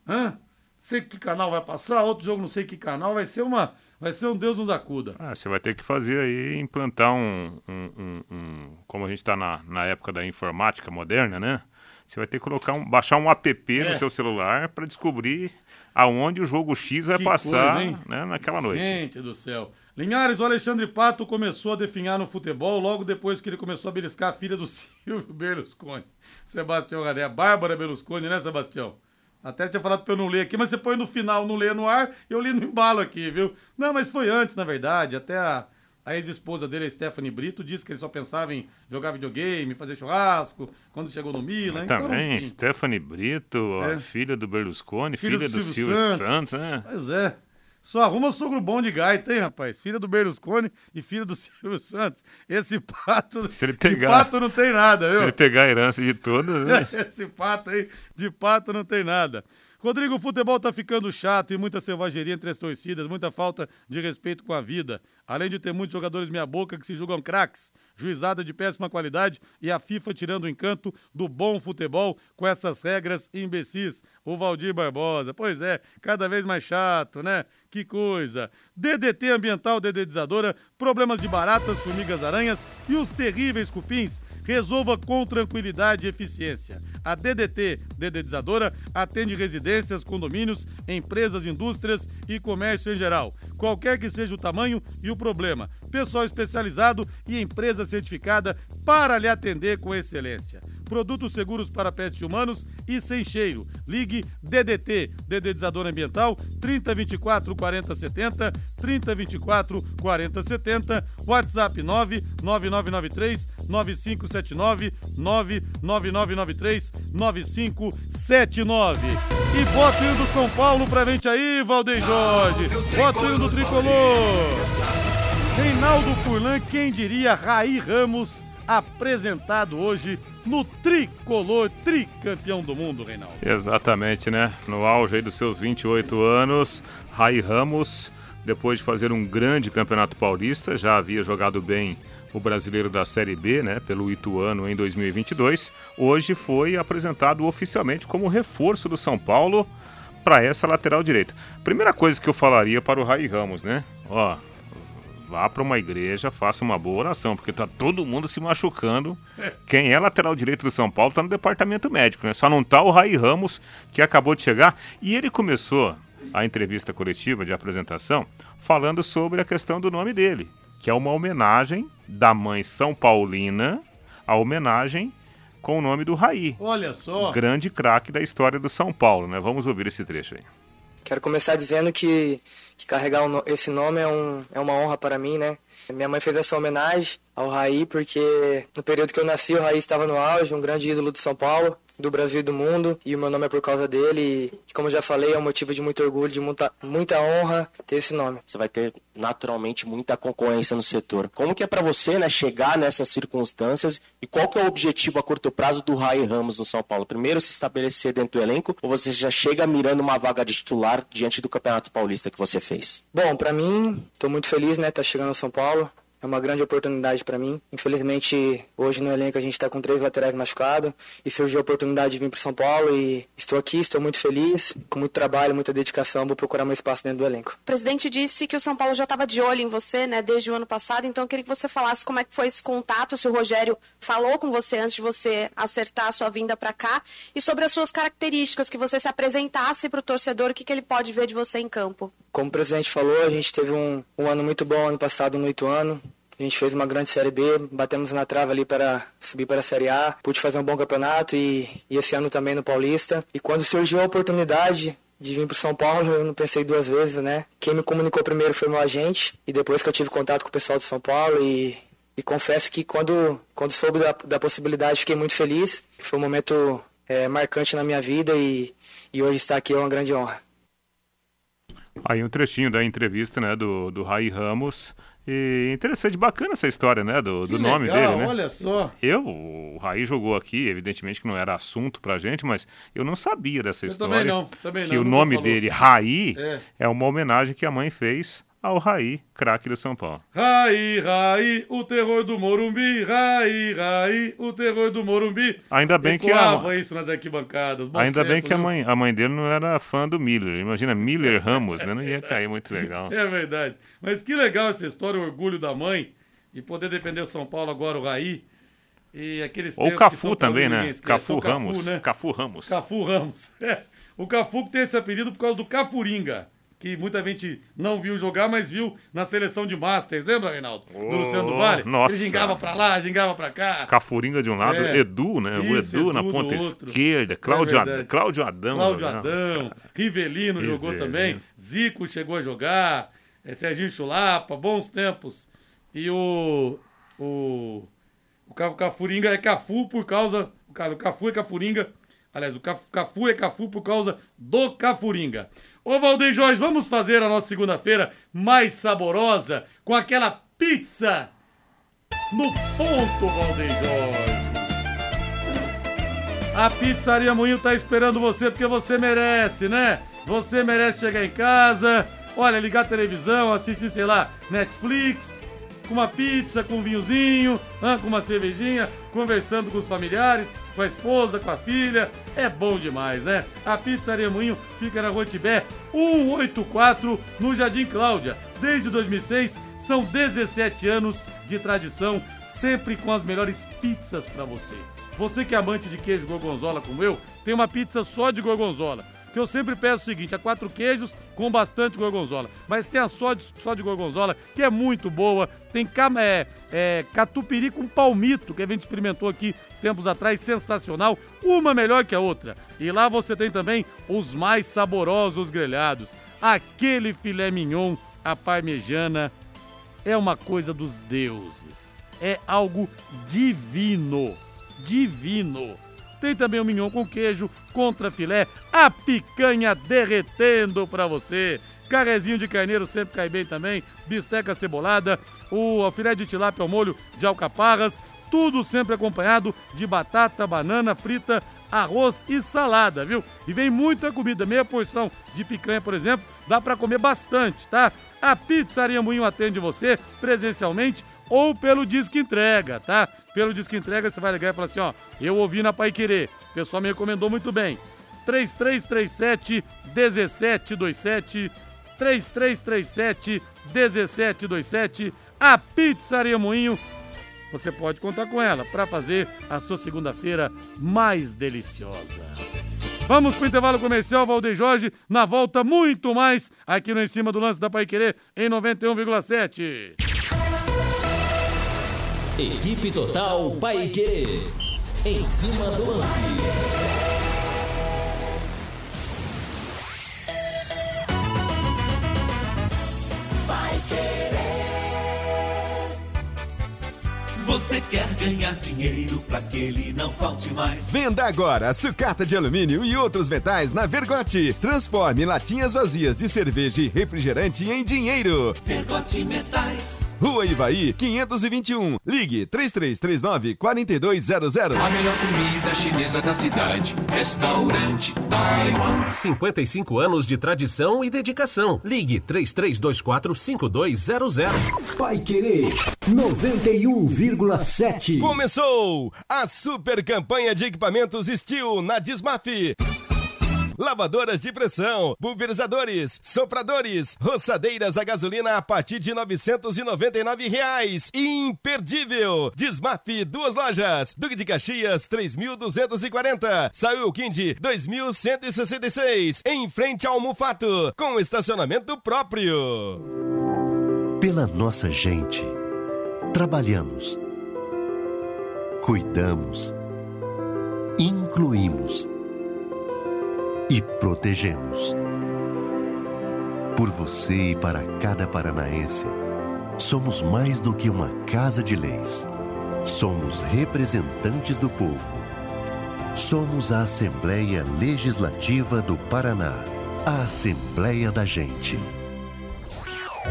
Hã? Sei que canal vai passar, outro jogo não sei que canal, vai ser uma. Vai ser um Deus nos acuda. Ah, você vai ter que fazer aí, implantar um. um- um- um- como a gente está na, na época da informática moderna, né? Você vai ter que colocar um, baixar um app É. no seu celular para descobrir aonde o jogo X vai Que passar coisa, né, naquela noite. Gente do céu. Linhares, o Alexandre Pato começou a definhar no futebol logo depois que ele começou a beliscar a filha do Silvio Berlusconi. Sebastião Garé, Bárbara Berlusconi, né, Sebastião? Até tinha falado pra eu não ler aqui, mas você põe no final, não lê no ar, eu li no embalo aqui, viu? Não, mas foi antes, na verdade, até a, A ex-esposa dele, a Stephanie Brito, disse que ele só pensava em jogar videogame, fazer churrasco, quando chegou no Milan. Então, Também. Stephanie Brito, É. filha do Berlusconi, Filho filha do do, Silvio Silvio Santos. Santos, né? Pois é. Só arruma sogro bom de gaita, hein, rapaz? Filha do Berlusconi e filha do Silvio Santos. Esse pato. Se ele De pegar- pato não tem nada, Se viu? ele pegar a herança de todas, né? Esse pato aí, de pato não tem nada. Rodrigo, o futebol tá ficando chato e muita selvageria entre as torcidas, muita falta de respeito com a vida. Além de ter muitos jogadores meia-boca que se julgam craques, juizada de péssima qualidade e a FIFA tirando o encanto do bom futebol com essas regras imbecis. O Valdir Barbosa. Pois é, cada vez mais chato, né? Que coisa. DDT ambiental dedetizadora, problemas de baratas, formigas, aranhas e os terríveis cupins. Resolva com tranquilidade e eficiência. A DDT dedetizadora atende residências, condomínios, empresas, indústrias e comércio em geral. Qualquer que seja o tamanho e o problema. Pessoal especializado e empresa certificada para lhe atender com excelência. Produtos seguros para pets humanos e sem cheiro. Ligue DDT, dedetizador ambiental, 3024 4070, 3024 4070, WhatsApp 99993 9579, 99993 9579. E bota o hino do São Paulo pra gente aí, Valdeir Jorge. Bota o hino do tricolor. Reinaldo Furlan, quem diria Raí Ramos, apresentado hoje no tricolor, tricampeão do mundo, Reinaldo. Exatamente, né? No auge dos seus 28 anos, Rai Ramos, depois de fazer um grande campeonato paulista, já havia jogado bem o brasileiro da Série B, né, pelo Ituano em 2022, hoje foi apresentado oficialmente como reforço do São Paulo para essa lateral direita. Primeira coisa que eu falaria para o Rai Ramos, né? Ó, vá para uma igreja, faça uma boa oração, porque tá todo mundo se machucando. Quem é lateral direito do São Paulo tá no departamento médico, né? Só não tá o Rai Ramos, que acabou de chegar. E ele começou a entrevista coletiva de apresentação falando sobre a questão do nome dele, que é uma homenagem da mãe São Paulina, a homenagem com o nome do Raí. Olha só. Grande craque da história do São Paulo, né? Vamos ouvir esse trecho aí. Quero começar dizendo que, que carregar esse nome é, um, é uma honra para mim, né? Minha mãe fez essa homenagem ao Raí porque no período que eu nasci o Raí estava no auge, um grande ídolo do São Paulo, do Brasil e do mundo, e o meu nome é por causa dele. E, como já falei, é um motivo de muito orgulho, de muita, muita honra ter esse nome. Você vai ter naturalmente muita concorrência no setor. Como que é para você, né, chegar nessas circunstâncias e qual que é o objetivo a curto prazo do Rai Ramos no São Paulo? Primeiro se estabelecer dentro do elenco ou você já chega mirando uma vaga de titular diante do Campeonato Paulista que você fez? Bom, para mim, estou muito feliz, né, tá chegando ao São Paulo. É uma grande oportunidade para mim. Infelizmente, hoje no elenco a gente está com três laterais machucados e surgiu a oportunidade de vir para São Paulo e estou aqui, estou muito feliz, com muito trabalho, muita dedicação, vou procurar meu espaço dentro do elenco. O presidente disse que o São Paulo já estava de olho em você, né, desde o ano passado, então eu queria que você falasse como é que foi esse contato, se o Rogério falou com você antes de você acertar a sua vinda para cá e sobre as suas características, que você se apresentasse para o torcedor, o que, que ele pode ver de você em campo. Como o presidente falou, a gente teve um, um ano muito bom ano passado no Ituano. A gente fez uma grande Série B, batemos na trave ali para subir para a Série A. Pude fazer um bom campeonato e, e esse ano também no Paulista. E quando surgiu a oportunidade de vir para São Paulo, eu não pensei duas vezes, né? Quem me comunicou primeiro foi meu agente e depois que eu tive contato com o pessoal do São Paulo e, e confesso que quando, quando soube da, da possibilidade fiquei muito feliz. Foi um momento é, marcante na minha vida e, e hoje estar aqui é uma grande honra. Aí um trechinho da entrevista, né, do, do Rai Ramos. E interessante, bacana essa história, né, do, do Que nome legal, dele, né? olha só. Eu, o Raí jogou aqui, evidentemente que não era assunto pra gente, mas eu não sabia dessa Eu história. também não, também que não, o nunca nome falou. dele, Raí, É. é. uma homenagem que a mãe fez ao Raí, craque do São Paulo. Raí, Raí, o terror do Morumbi. Raí, Raí, o terror do Morumbi. Ainda bem que a- Ecoava isso nas arquibancadas. bons Ainda bem que a mãe, a mãe dele não era fã do Miller. Imagina, Miller Ramos, né? Não ia cair muito legal. É verdade. Mas que legal essa história, o orgulho da mãe e poder defender o São Paulo agora, o Raí. E aqueles Ou o Cafu também, né? Cafu O Ramos. né? Cafu Ramos. Cafu Ramos. É. O Cafu que tem esse apelido por causa do Cafuringa, que muita gente não viu jogar, mas viu na seleção de Masters. Lembra, Reinaldo? do Oh, Luciano do Vale? nossa. Ele gingava pra lá, gingava pra cá. Cafuringa de um lado, É. Edu, né? o Isso, Edu, na Edu do ponta esquerda, Cláudio, É Ad-. Cláudio Adão. Cláudio jogava, Adão, cara. Rivelino jogou Rivelino. também, Zico chegou a jogar, eh, Serginho Chulapa, bons tempos. E o. O. O Cafuringa é Cafu por causa. O Cafu é Cafuringa. Aliás, o Cafu é Cafu por causa do Cafuringa. Ô Valdeir Jorge, vamos fazer a nossa segunda-feira mais saborosa com aquela pizza no ponto, Valdeir Jorge. A Pizzaria Moinho tá esperando você porque você merece, né? Você merece chegar em casa, olha, ligar a televisão, assistir, sei lá, Netflix, com uma pizza, com um vinhozinho, com uma cervejinha, conversando com os familiares, com a esposa, com a filha. É bom demais, né? A Pizzaria Moinho fica na Rua Tibé 184, no Jardim Cláudia. Desde 2006, são 17 anos de tradição, sempre com as melhores pizzas para você. Você que é amante de queijo gorgonzola como eu, tem uma pizza só de gorgonzola que eu sempre peço o seguinte: é quatro queijos com bastante gorgonzola. Mas tem a só de, só de gorgonzola, que é muito boa. Tem é, é, catupiry com palmito, que a gente experimentou aqui tempos atrás, sensacional. Uma melhor que a outra. E lá você tem também os mais saborosos grelhados. Aquele filé mignon, a parmejana, é uma coisa dos deuses. É algo divino. Divino. Tem também o mignon com queijo, contra filé, a picanha derretendo para você. Carrezinho de carneiro sempre cai bem também, bisteca cebolada, o filé de tilápia ao molho de alcaparras, tudo sempre acompanhado de batata, banana frita, arroz e salada, viu? E vem muita comida, meia porção de picanha, por exemplo, dá para comer bastante, tá? A Pizzaria Moinho atende você presencialmente ou pelo Disque Entrega, tá? Pelo Disque Entrega você vai ligar e falar assim, ó, eu ouvi na Pai Querer, o pessoal me recomendou muito bem. 3337 1727 3337 1727 a Pizzaria Moinho. Você pode contar com ela para fazer a sua segunda-feira mais deliciosa. Vamos para o intervalo comercial, Valdeir Jorge. Na volta, muito mais aqui no Em Cima do Lance da Pai Querer em 91,7. Equipe Total Paique. Em cima do lance. Você quer ganhar dinheiro para que ele não falte mais? Venda agora sucata de alumínio e outros metais na Vergote. Transforme latinhas vazias de cerveja e refrigerante em dinheiro. Vergote Metais. Rua Ivaí, 521. Ligue 3339 4200. A melhor comida chinesa da cidade. Restaurante Taiwan. 55 anos de tradição e dedicação. Ligue 3324 5200. Pai Querer 91, 1,7. Começou a super campanha de equipamentos Steel na Dismap. Lavadoras de pressão, pulverizadores, sopradores, roçadeiras a gasolina a partir de 999 reais. Imperdível! Desmap, duas lojas. Duque de Caxias, 3.240. Saiu Quindi, 2.166. Em frente ao Mufato, com estacionamento próprio. Pela nossa gente, trabalhamos cuidamos, incluímos e protegemos. Por você e para cada paranaense, somos mais do que uma casa de leis. Somos representantes do povo. Somos a Assembleia Legislativa do Paraná, a Assembleia da Gente.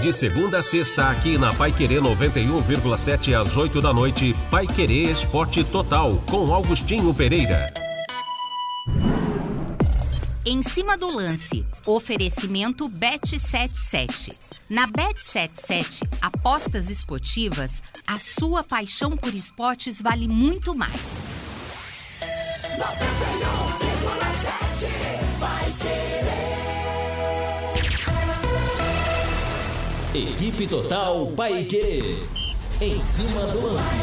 De segunda a sexta, aqui na Pai Querer 91,7 às 8 da noite, Pai Querer Esporte Total, com Augustinho Pereira. Em cima do lance, oferecimento Bet77. Na Bet77, apostas esportivas, a sua paixão por esportes vale muito mais. 91,7 Vai Equipe Total Paique. Em cima do lance.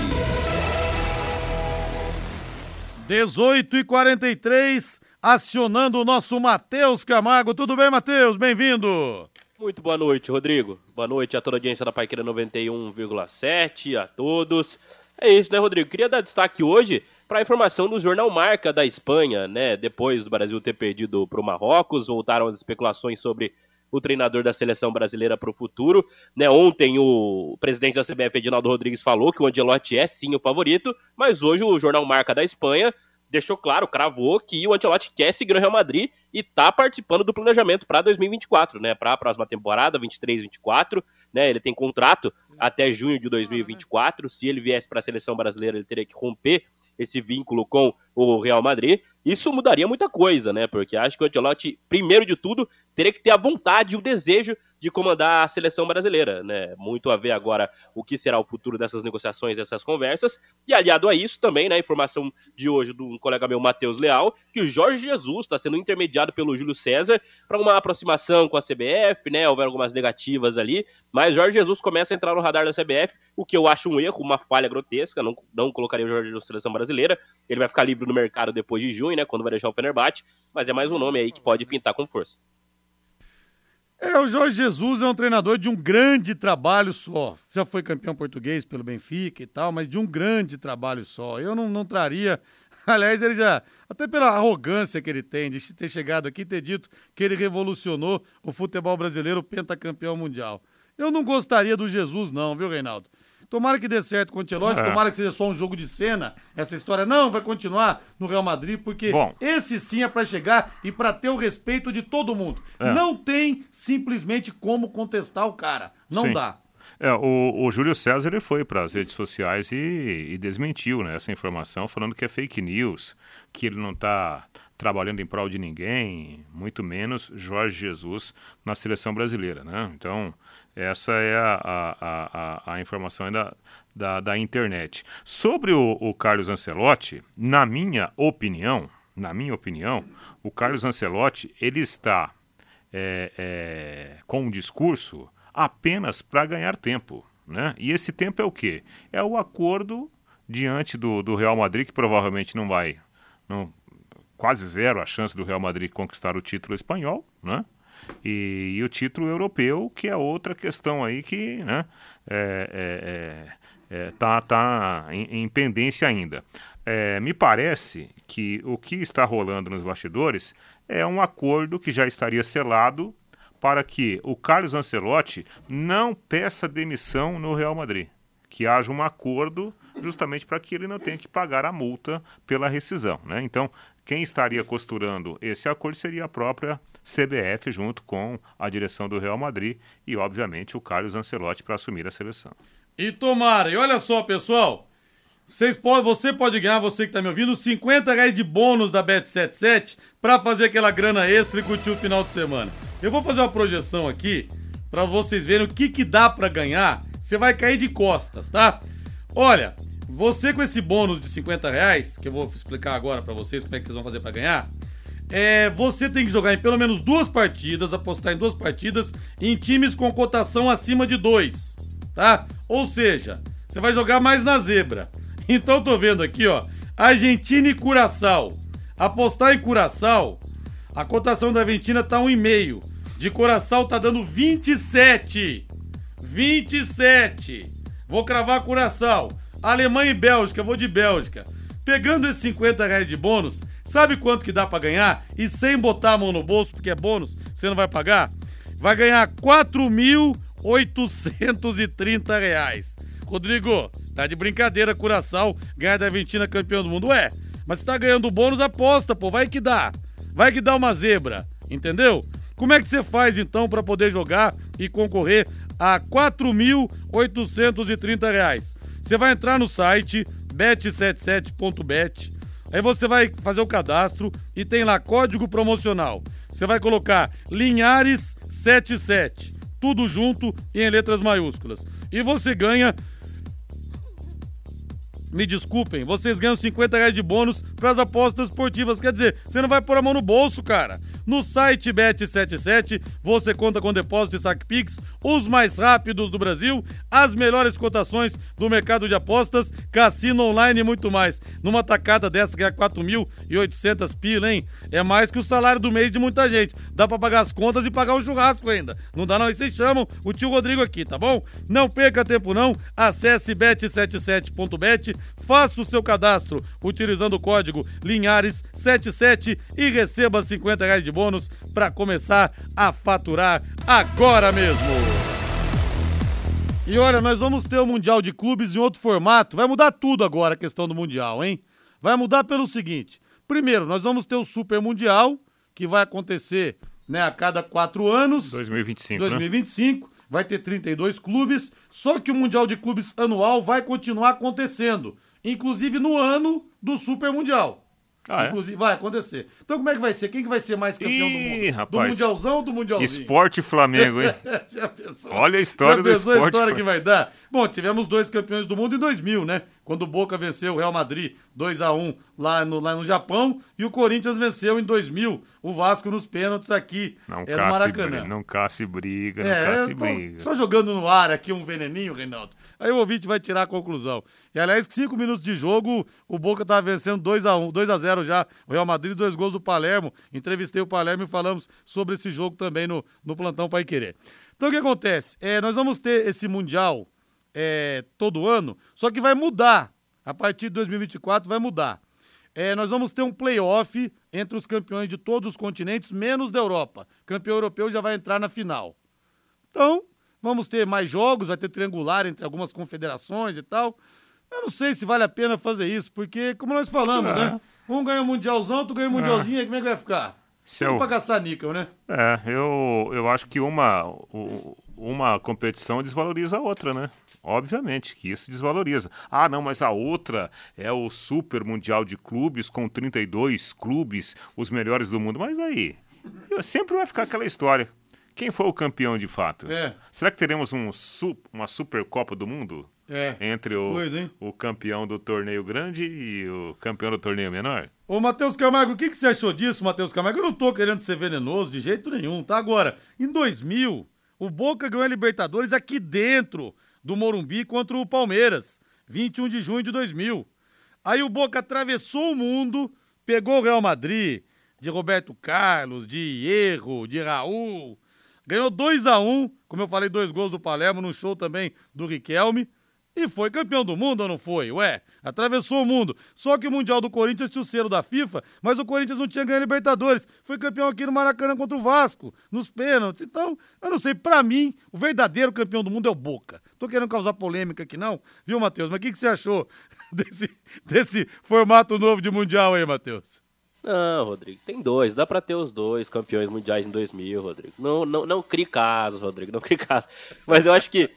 18 e 43 acionando o nosso Matheus Camargo. Tudo bem, Matheus? Bem-vindo. Muito boa noite, Rodrigo. Boa noite a toda a audiência da Paiqueira 91,7, a todos. É isso, né, Rodrigo? Queria dar destaque hoje para a informação do jornal Marca da Espanha, né? Depois do Brasil ter perdido para o Marrocos, voltaram as especulações sobre o treinador da seleção brasileira para o futuro. Né, ontem o presidente da CBF, Edinaldo Rodrigues, falou que o Ancelotti é sim o favorito, mas hoje o jornal Marca da Espanha deixou claro, cravou que o Ancelotti quer seguir no Real Madrid e está participando do planejamento para 2024, né? Para a próxima temporada, 23-24, né? Ele tem contrato até junho de 2024. Se ele viesse para a seleção brasileira, ele teria que romper esse vínculo com o Real Madrid. Isso mudaria muita coisa, né? Porque acho que o Ancelotti, primeiro de tudo, teria que ter a vontade e o desejo de comandar a seleção brasileira, né? Muito a ver agora o que será o futuro dessas negociações, dessas conversas. E aliado a isso também, né, informação de hoje de um colega meu, Matheus Leal, que o Jorge Jesus está sendo intermediado pelo Júlio César para uma aproximação com a CBF, né? Houver algumas negativas ali, mas Jorge Jesus começa a entrar no radar da CBF, o que eu acho um erro, uma falha grotesca, não, não colocaria o Jorge Jesus na seleção brasileira. Ele vai ficar livre no mercado depois de junho, né, quando vai deixar o Fenerbahçe, mas é mais um nome aí que pode pintar com força. É, o Jorge Jesus é um treinador de um grande trabalho só. Já foi campeão português pelo Benfica e tal, mas de um grande trabalho só. Eu não, não traria. Aliás, ele já. Até pela arrogância que ele tem de ter chegado aqui e ter dito que ele revolucionou o futebol brasileiro pentacampeão mundial. Eu não gostaria do Jesus, não, viu, Reinaldo? Tomara que dê certo com o Ancelotti, é. tomara que seja só um jogo de cena. Essa história não vai continuar no Real Madrid, porque Bom. esse sim é para chegar e para ter o respeito de todo mundo. É. Não tem simplesmente como contestar o cara. Não sim. dá. É, o, o, Júlio César ele foi para as redes sociais e, e, desmentiu né, essa informação, falando que é fake news, que ele não está trabalhando em prol de ninguém, muito menos Jorge Jesus na seleção brasileira. Né? Então, essa é a, a, a, a informação da, da, da, internet. Sobre o, o, Carlos Ancelotti, na minha opinião, na minha opinião, o Carlos Ancelotti ele está é, é, com um discurso apenas para ganhar tempo. Né? E esse tempo é o quê? É o acordo diante do, do Real Madrid, que provavelmente não vai. Não, quase zero a chance do Real Madrid conquistar o título espanhol, né? E, e, o título europeu, que é outra questão aí que né, é, é, é, tá, tá em, em pendência ainda. É, me parece que o que está rolando nos bastidores é um acordo que já estaria selado para que o Carlos Ancelotti não peça demissão no Real Madrid. Que haja um acordo justamente para que ele não tenha que pagar a multa pela rescisão. Né? Então, quem estaria costurando esse acordo seria a própria CBF, junto com a direção do Real Madrid e, obviamente, o Carlos Ancelotti para assumir a seleção. E tomara, e olha só, pessoal. Vocês você pode ganhar, você que está me ouvindo, 50 reais de bônus da Bet77 para fazer aquela grana extra e curtir o final de semana. Eu vou fazer uma projeção aqui para vocês verem o que, que dá para ganhar. Você vai cair de costas, tá? Olha, você com esse bônus de 50 reais, que eu vou explicar agora para vocês como é que vocês vão fazer para ganhar, é, você tem que jogar em pelo menos duas partidas, apostar em duas partidas, em times com cotação acima de dois, tá? Ou seja, você vai jogar mais na zebra. Então tô vendo aqui, ó, Argentina e Curaçao. Apostar em Curaçao, a cotação da Argentina tá 1,5. De Curaçao tá dando 27. 27. Vou cravar Curaçao. Alemanha e Bélgica, vou de Bélgica. Pegando esses 50 reais de bônus, Sabe quanto que dá para ganhar? E sem botar a mão no bolso, porque é bônus, você não vai pagar? Vai ganhar 4.830 reais. Rodrigo, tá de brincadeira, Curaçao ganhar da Argentina campeão do mundo. É, mas você tá ganhando bônus, aposta, pô, vai que dá. Vai que dá uma zebra, entendeu? Como é que você faz então para poder jogar e concorrer a 4.830 reais? Você vai entrar no site bet77.bet Aí você vai fazer o cadastro e tem lá código promocional. Você vai colocar Linhares77, tudo junto e em letras maiúsculas. E você ganha me desculpem, vocês ganham 50 reais de bônus para as apostas esportivas. Quer dizer, você não vai pôr a mão no bolso, cara. No site Bet77, você conta com depósito e saque Pix, os mais rápidos do Brasil, as melhores cotações do mercado de apostas, cassino online e muito mais. Numa tacada dessa é 4.800 pila, hein? É mais que o salário do mês de muita gente. Dá para pagar as contas e pagar o churrasco ainda. Não dá não, aí vocês chamam o tio Rodrigo aqui, tá bom? Não perca tempo não, acesse bet77.bet, faça o seu cadastro utilizando o código Linhares77 e receba 50 reais de de bônus para começar a faturar agora mesmo. E olha, nós vamos ter o Mundial de Clubes em outro formato. Vai mudar tudo agora a questão do Mundial, hein? Vai mudar pelo seguinte: primeiro, nós vamos ter o Super Mundial, que vai acontecer né, a cada quatro anos. 2025. 2025. Né? Vai ter 32 clubes. Só que o Mundial de Clubes anual vai continuar acontecendo. Inclusive no ano do Super Mundial. Ah, Inclusive, é? vai acontecer. Então, como é que vai ser? Quem que vai ser mais campeão Ih, do mundo? Rapaz, do Mundialzão ou do Mundialzinho? Esporte Flamengo, hein? Olha a história do esporte. a história que vai dar? Bom, tivemos dois campeões do mundo em 2000, né? Quando o Boca venceu o Real Madrid 2 a 1 lá no, lá no Japão e o Corinthians venceu em 2000 o Vasco nos pênaltis aqui não é, no Maracanã. Não casse briga, não é, casse briga. Só jogando no ar aqui um veneninho, Reinaldo. Aí o ouvinte vai tirar a conclusão. E aliás, cinco minutos de jogo, o Boca estava vencendo 2 a 1 2 a 0 já. O Real Madrid, dois gols do Palermo. Entrevistei o Palermo e falamos sobre esse jogo também no, no Plantão Pai Querer. Então o que acontece? É, nós vamos ter esse Mundial é, todo ano, só que vai mudar. A partir de 2024 vai mudar. É, nós vamos ter um playoff entre os campeões de todos os continentes, menos da Europa. Campeão europeu já vai entrar na final. Então, vamos ter mais jogos, vai ter triangular entre algumas confederações e tal. Eu não sei se vale a pena fazer isso, porque, como nós falamos, é. né? Um ganha o Mundialzão, tu ganha o Mundialzinho, é. como é que vai ficar? Se eu... pra caçar níquel, né? É, eu, eu acho que uma, uma competição desvaloriza a outra, né? Obviamente que isso desvaloriza. Ah, não, mas a outra é o Super Mundial de Clubes com 32 clubes, os melhores do mundo. Mas aí, sempre vai ficar aquela história. Quem foi o campeão de fato? É. Será que teremos um, uma Supercopa do Mundo? É. Entre o, pois, o campeão do torneio grande e o campeão do torneio menor? Ô, Matheus Camargo, o que, que você achou disso, Matheus Camargo? Eu não tô querendo ser venenoso de jeito nenhum, tá? Agora, em 2000, o Boca ganhou a Libertadores aqui dentro do Morumbi contra o Palmeiras, 21 de junho de 2000. Aí o Boca atravessou o mundo, pegou o Real Madrid, de Roberto Carlos, de Hierro, de Raul. Ganhou 2 a 1 um, como eu falei, dois gols do Palermo, num show também do Riquelme. E foi campeão do mundo ou não foi? Ué, atravessou o mundo. Só que o Mundial do Corinthians tinha o selo da FIFA, mas o Corinthians não tinha ganho Libertadores. Foi campeão aqui no Maracanã contra o Vasco, nos pênaltis. Então, eu não sei, para mim, o verdadeiro campeão do mundo é o Boca. Tô querendo causar polêmica aqui não, viu, Matheus? Mas o que, que você achou desse, desse formato novo de Mundial aí, Matheus? Não, Rodrigo, tem dois. Dá para ter os dois campeões mundiais em 2000, Rodrigo. Não, não, não crie casos, Rodrigo, não crie casos. Mas eu acho que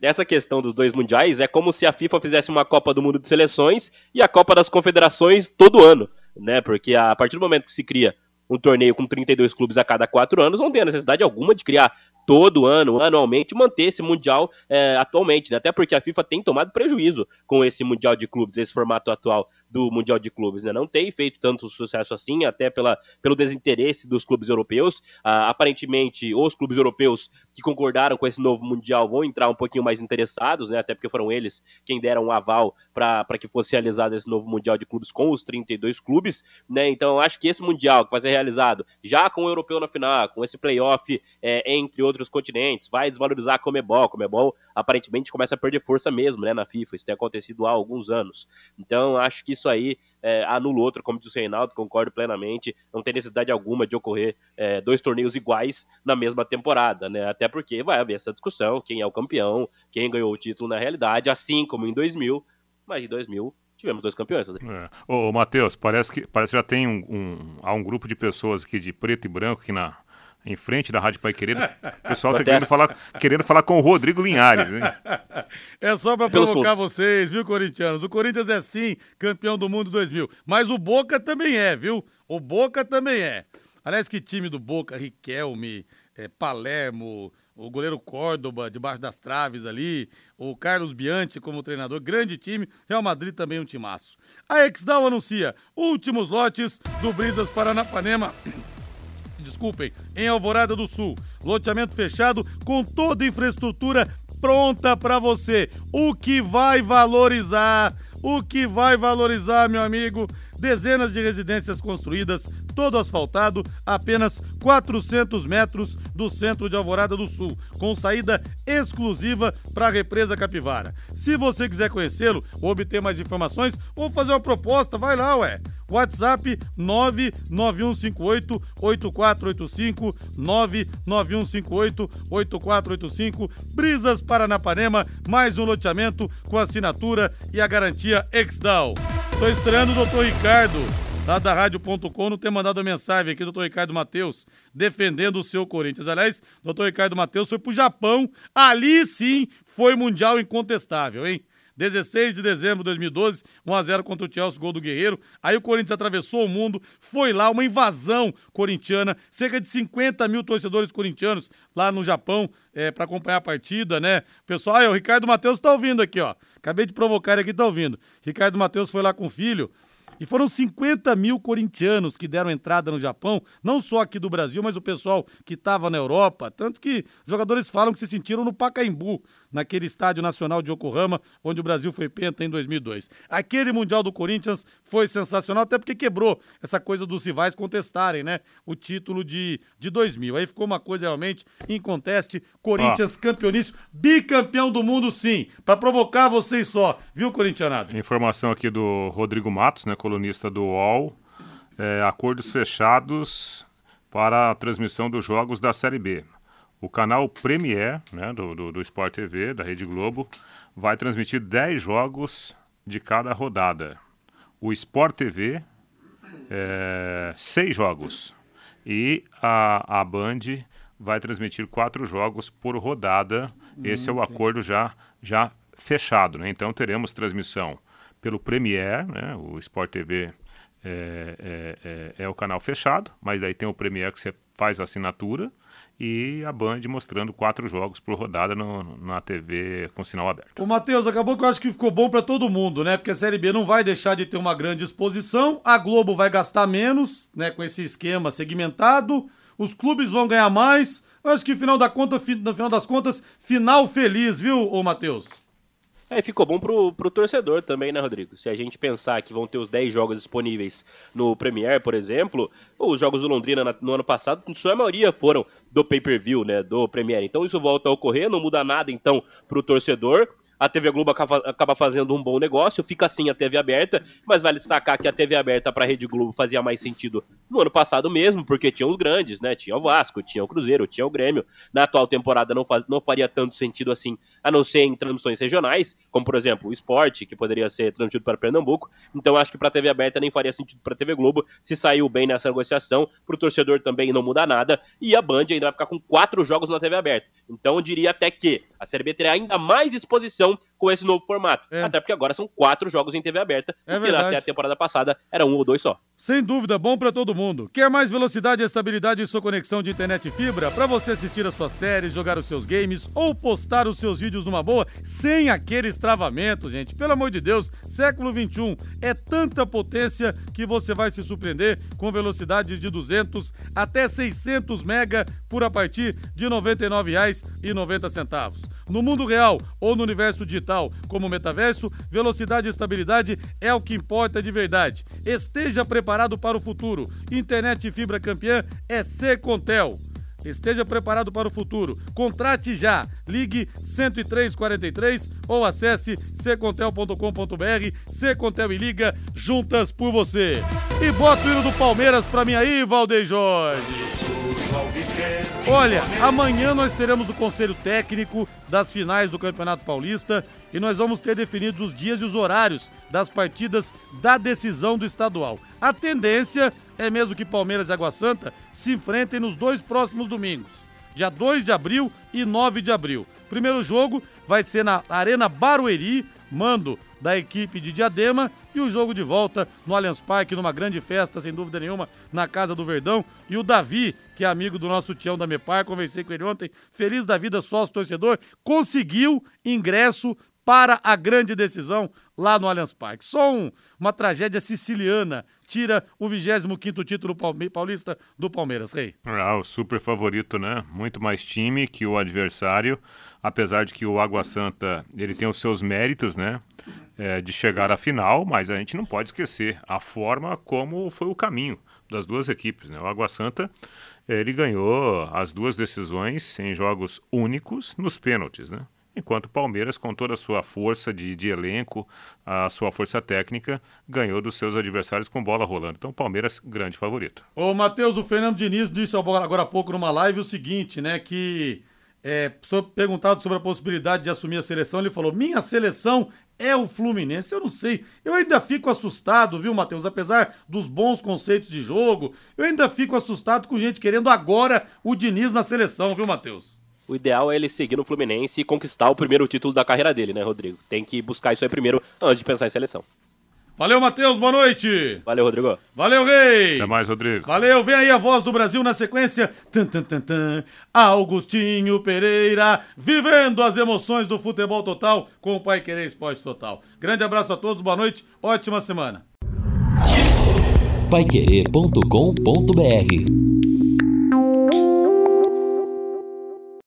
essa questão dos dois mundiais é como se a FIFA fizesse uma Copa do Mundo de Seleções e a Copa das Confederações todo ano, né? Porque a partir do momento que se cria um torneio com 32 clubes a cada quatro anos, não tem necessidade alguma de criar todo ano, anualmente, manter esse Mundial é, atualmente, né? Até porque a FIFA tem tomado prejuízo com esse Mundial de Clubes, esse formato atual do Mundial de Clubes, né? Não tem feito tanto sucesso assim, até pela, pelo desinteresse dos clubes europeus. Ah, aparentemente, os clubes europeus que concordaram com esse novo Mundial vão entrar um pouquinho mais interessados, né? Até porque foram eles quem deram um aval para que fosse realizado esse novo Mundial de Clubes com os 32 clubes, né? Então, acho que esse Mundial que vai ser realizado já com o europeu na final, com esse playoff é, entre outros continentes, vai desvalorizar a Comebol. A Comebol aparentemente começa a perder força mesmo, né? Na FIFA. Isso tem acontecido há alguns anos. Então, acho que isso aí é, anula o outro, como disse o Reinaldo, concordo plenamente. Não tem necessidade alguma de ocorrer é, dois torneios iguais na mesma temporada, né? Até porque vai haver essa discussão: quem é o campeão, quem ganhou o título na realidade, assim como em 2000, mas em 2000 tivemos dois campeões. É. Ô, Matheus, parece que parece que já tem um, um, há um grupo de pessoas aqui de preto e branco aqui na, em frente da Rádio Pai Querido. O pessoal tá querendo falar, querendo falar com o Rodrigo Linhares. Hein? É só para provocar vocês, viu, corintianos? O Corinthians é sim campeão do mundo 2000, mas o Boca também é, viu? O Boca também é. Aliás, que time do Boca, Riquelme, é, Palermo, o goleiro Córdoba debaixo das traves ali, o Carlos Bianchi como treinador, grande time, Real Madrid também um timaço. A Exdal anuncia últimos lotes do Brisas Paranapanema desculpem, em Alvorada do Sul. Loteamento fechado com toda a infraestrutura pronta para você. O que vai valorizar, o que vai valorizar, meu amigo, dezenas de residências construídas, todo asfaltado, apenas 400 metros do centro de Alvorada do Sul, com saída exclusiva para a represa Capivara. Se você quiser conhecê-lo ou obter mais informações ou fazer uma proposta, vai lá, ué. WhatsApp 99158 8485 99158 8485 Brisas Paranapanema, mais um loteamento com assinatura e a garantia Exdal. Tô estreando o doutor Ricardo, lá da Rádio.com, não tem mandado a mensagem aqui, doutor Ricardo Matheus, defendendo o seu Corinthians. Aliás, doutor Ricardo Matheus foi pro Japão, ali sim foi mundial incontestável, hein? 16 de dezembro de 2012, 1x0 contra o Chelsea, gol do Guerreiro. Aí o Corinthians atravessou o mundo, foi lá, uma invasão corintiana, cerca de 50 mil torcedores corintianos lá no Japão é, para acompanhar a partida, né? Pessoal, aí, o Ricardo Matheus tá ouvindo aqui, ó. Acabei de provocar ele aqui, tá ouvindo. Ricardo Matheus foi lá com o filho. E foram 50 mil corintianos que deram entrada no Japão, não só aqui do Brasil, mas o pessoal que estava na Europa. Tanto que jogadores falam que se sentiram no Pacaembu, naquele estádio nacional de Yokohama, onde o Brasil foi penta em 2002. Aquele Mundial do Corinthians foi sensacional, até porque quebrou essa coisa dos rivais contestarem, né? O título de, de 2000. Aí ficou uma coisa realmente em conteste. Corinthians ah. campeoníssimo, bicampeão do mundo, sim. Para provocar vocês só, viu, corintianado? Informação aqui do Rodrigo Matos, né? Colunista do UOL. É, acordos fechados para a transmissão dos jogos da Série B. O canal Premier, né, do, do, do Sport TV, da Rede Globo, vai transmitir 10 jogos de cada rodada. O Sport TV, é, 6 jogos. E a, a Band vai transmitir 4 jogos por rodada. Esse hum, é o sim. acordo já, já fechado. Né? Então teremos transmissão pelo Premier, né? o Sport TV é, é, é, é, o canal fechado, mas aí tem o Premier que você faz a assinatura e a Band mostrando quatro jogos por rodada no, na TV com sinal aberto. O Matheus, acabou que eu acho que ficou bom para todo mundo, né? Porque a Série B não vai deixar de ter uma grande exposição, a Globo vai gastar menos, né, com esse esquema segmentado, os clubes vão ganhar mais. Eu acho que no final, da conta, no final das contas, final feliz, viu, ô Matheus? É, ficou bom pro, pro torcedor também, né, Rodrigo? Se a gente pensar que vão ter os 10 jogos disponíveis no Premier, por exemplo, os jogos do Londrina no ano passado, sua maioria foram do pay-per-view, né, do Premier. Então isso volta a ocorrer, não muda nada então pro torcedor a TV Globo acaba, acaba, fazendo um bom negócio, fica assim a TV aberta, mas vale destacar que a TV aberta para a Rede Globo fazia mais sentido no ano passado mesmo, porque tinha os grandes, né? Tinha o Vasco, tinha o Cruzeiro, tinha o Grêmio. Na atual temporada não, faz, não faria tanto sentido assim, a não ser em transmissões regionais, como por exemplo o Esporte, que poderia ser transmitido para Pernambuco. Então acho que para a TV aberta nem faria sentido para a TV Globo se saiu bem nessa negociação. Para o torcedor também não muda nada. E a Band ainda vai ficar com quatro jogos na TV aberta. Então eu diria até que a Série B terá ainda mais exposição com esse novo formato. É. Até porque agora são quatro jogos em TV aberta, é porque até a temporada passada era um ou dois só. Sem dúvida, bom para todo mundo. Quer mais velocidade, estabilidade e sua conexão de internet e fibra para você assistir as suas séries, jogar os seus games ou postar os seus vídeos numa boa, sem aqueles travamentos, gente. Pelo amor de Deus, século 21 é tanta potência que você vai se surpreender com velocidades de 200 até 600 mega por a partir de R$ 99,90. No mundo real ou no universo digital, como metaverso, velocidade e estabilidade é o que importa de verdade. Esteja preparado para o futuro. Internet fibra campeã é Secontel. Esteja preparado para o futuro. Contrate já. Ligue 10343 ou acesse secontel.com.br. Secontel e liga juntas por você. E bota o hino do Palmeiras para mim aí, Valdeir Jorge. Olha, amanhã nós teremos o conselho técnico das finais do Campeonato Paulista e nós vamos ter definidos os dias e os horários das partidas da decisão do estadual. A tendência é mesmo que Palmeiras e Água Santa se enfrentem nos dois próximos domingos, dia 2 de abril e 9 de abril. Primeiro jogo vai ser na Arena Barueri, mando da equipe de Diadema, e o jogo de volta no Allianz Parque, numa grande festa, sem dúvida nenhuma, na Casa do Verdão. E o Davi, que é amigo do nosso Tião da Mepar, conversei com ele ontem, feliz da vida, sócio torcedor, conseguiu ingresso para a grande decisão lá no Allianz Parque. Só um, uma tragédia siciliana tira o 25º título paulista do Palmeiras, Rei. Ah, o super favorito, né? Muito mais time que o adversário, apesar de que o Água Santa, ele tem os seus méritos, né? É, de chegar à final, mas a gente não pode esquecer a forma como foi o caminho das duas equipes, né? O Água Santa ele ganhou as duas decisões em jogos únicos nos pênaltis, né? Enquanto o Palmeiras, com toda a sua força de, de elenco, a sua força técnica, ganhou dos seus adversários com bola rolando. Então, o Palmeiras, grande favorito. Ô, Matheus, o Fernando Diniz disse agora há pouco numa live o seguinte, né, que é, perguntado sobre a possibilidade de assumir a seleção, ele falou: minha seleção é o Fluminense. Eu não sei, eu ainda fico assustado, viu, Matheus? Apesar dos bons conceitos de jogo, eu ainda fico assustado com gente querendo agora o Diniz na seleção, viu, Matheus? O ideal é ele seguir no Fluminense e conquistar o primeiro título da carreira dele, né, Rodrigo? Tem que buscar isso aí primeiro antes de pensar em seleção. Valeu, Matheus, boa noite. Valeu, Rodrigo. Valeu, Rei. Até mais, Rodrigo. Valeu, vem aí a voz do Brasil na sequência. Tum, tum, tum, tum. Augustinho Pereira, vivendo as emoções do futebol total com o Pai Querer Esporte Total. Grande abraço a todos, boa noite, ótima semana. Paiquerê.com.br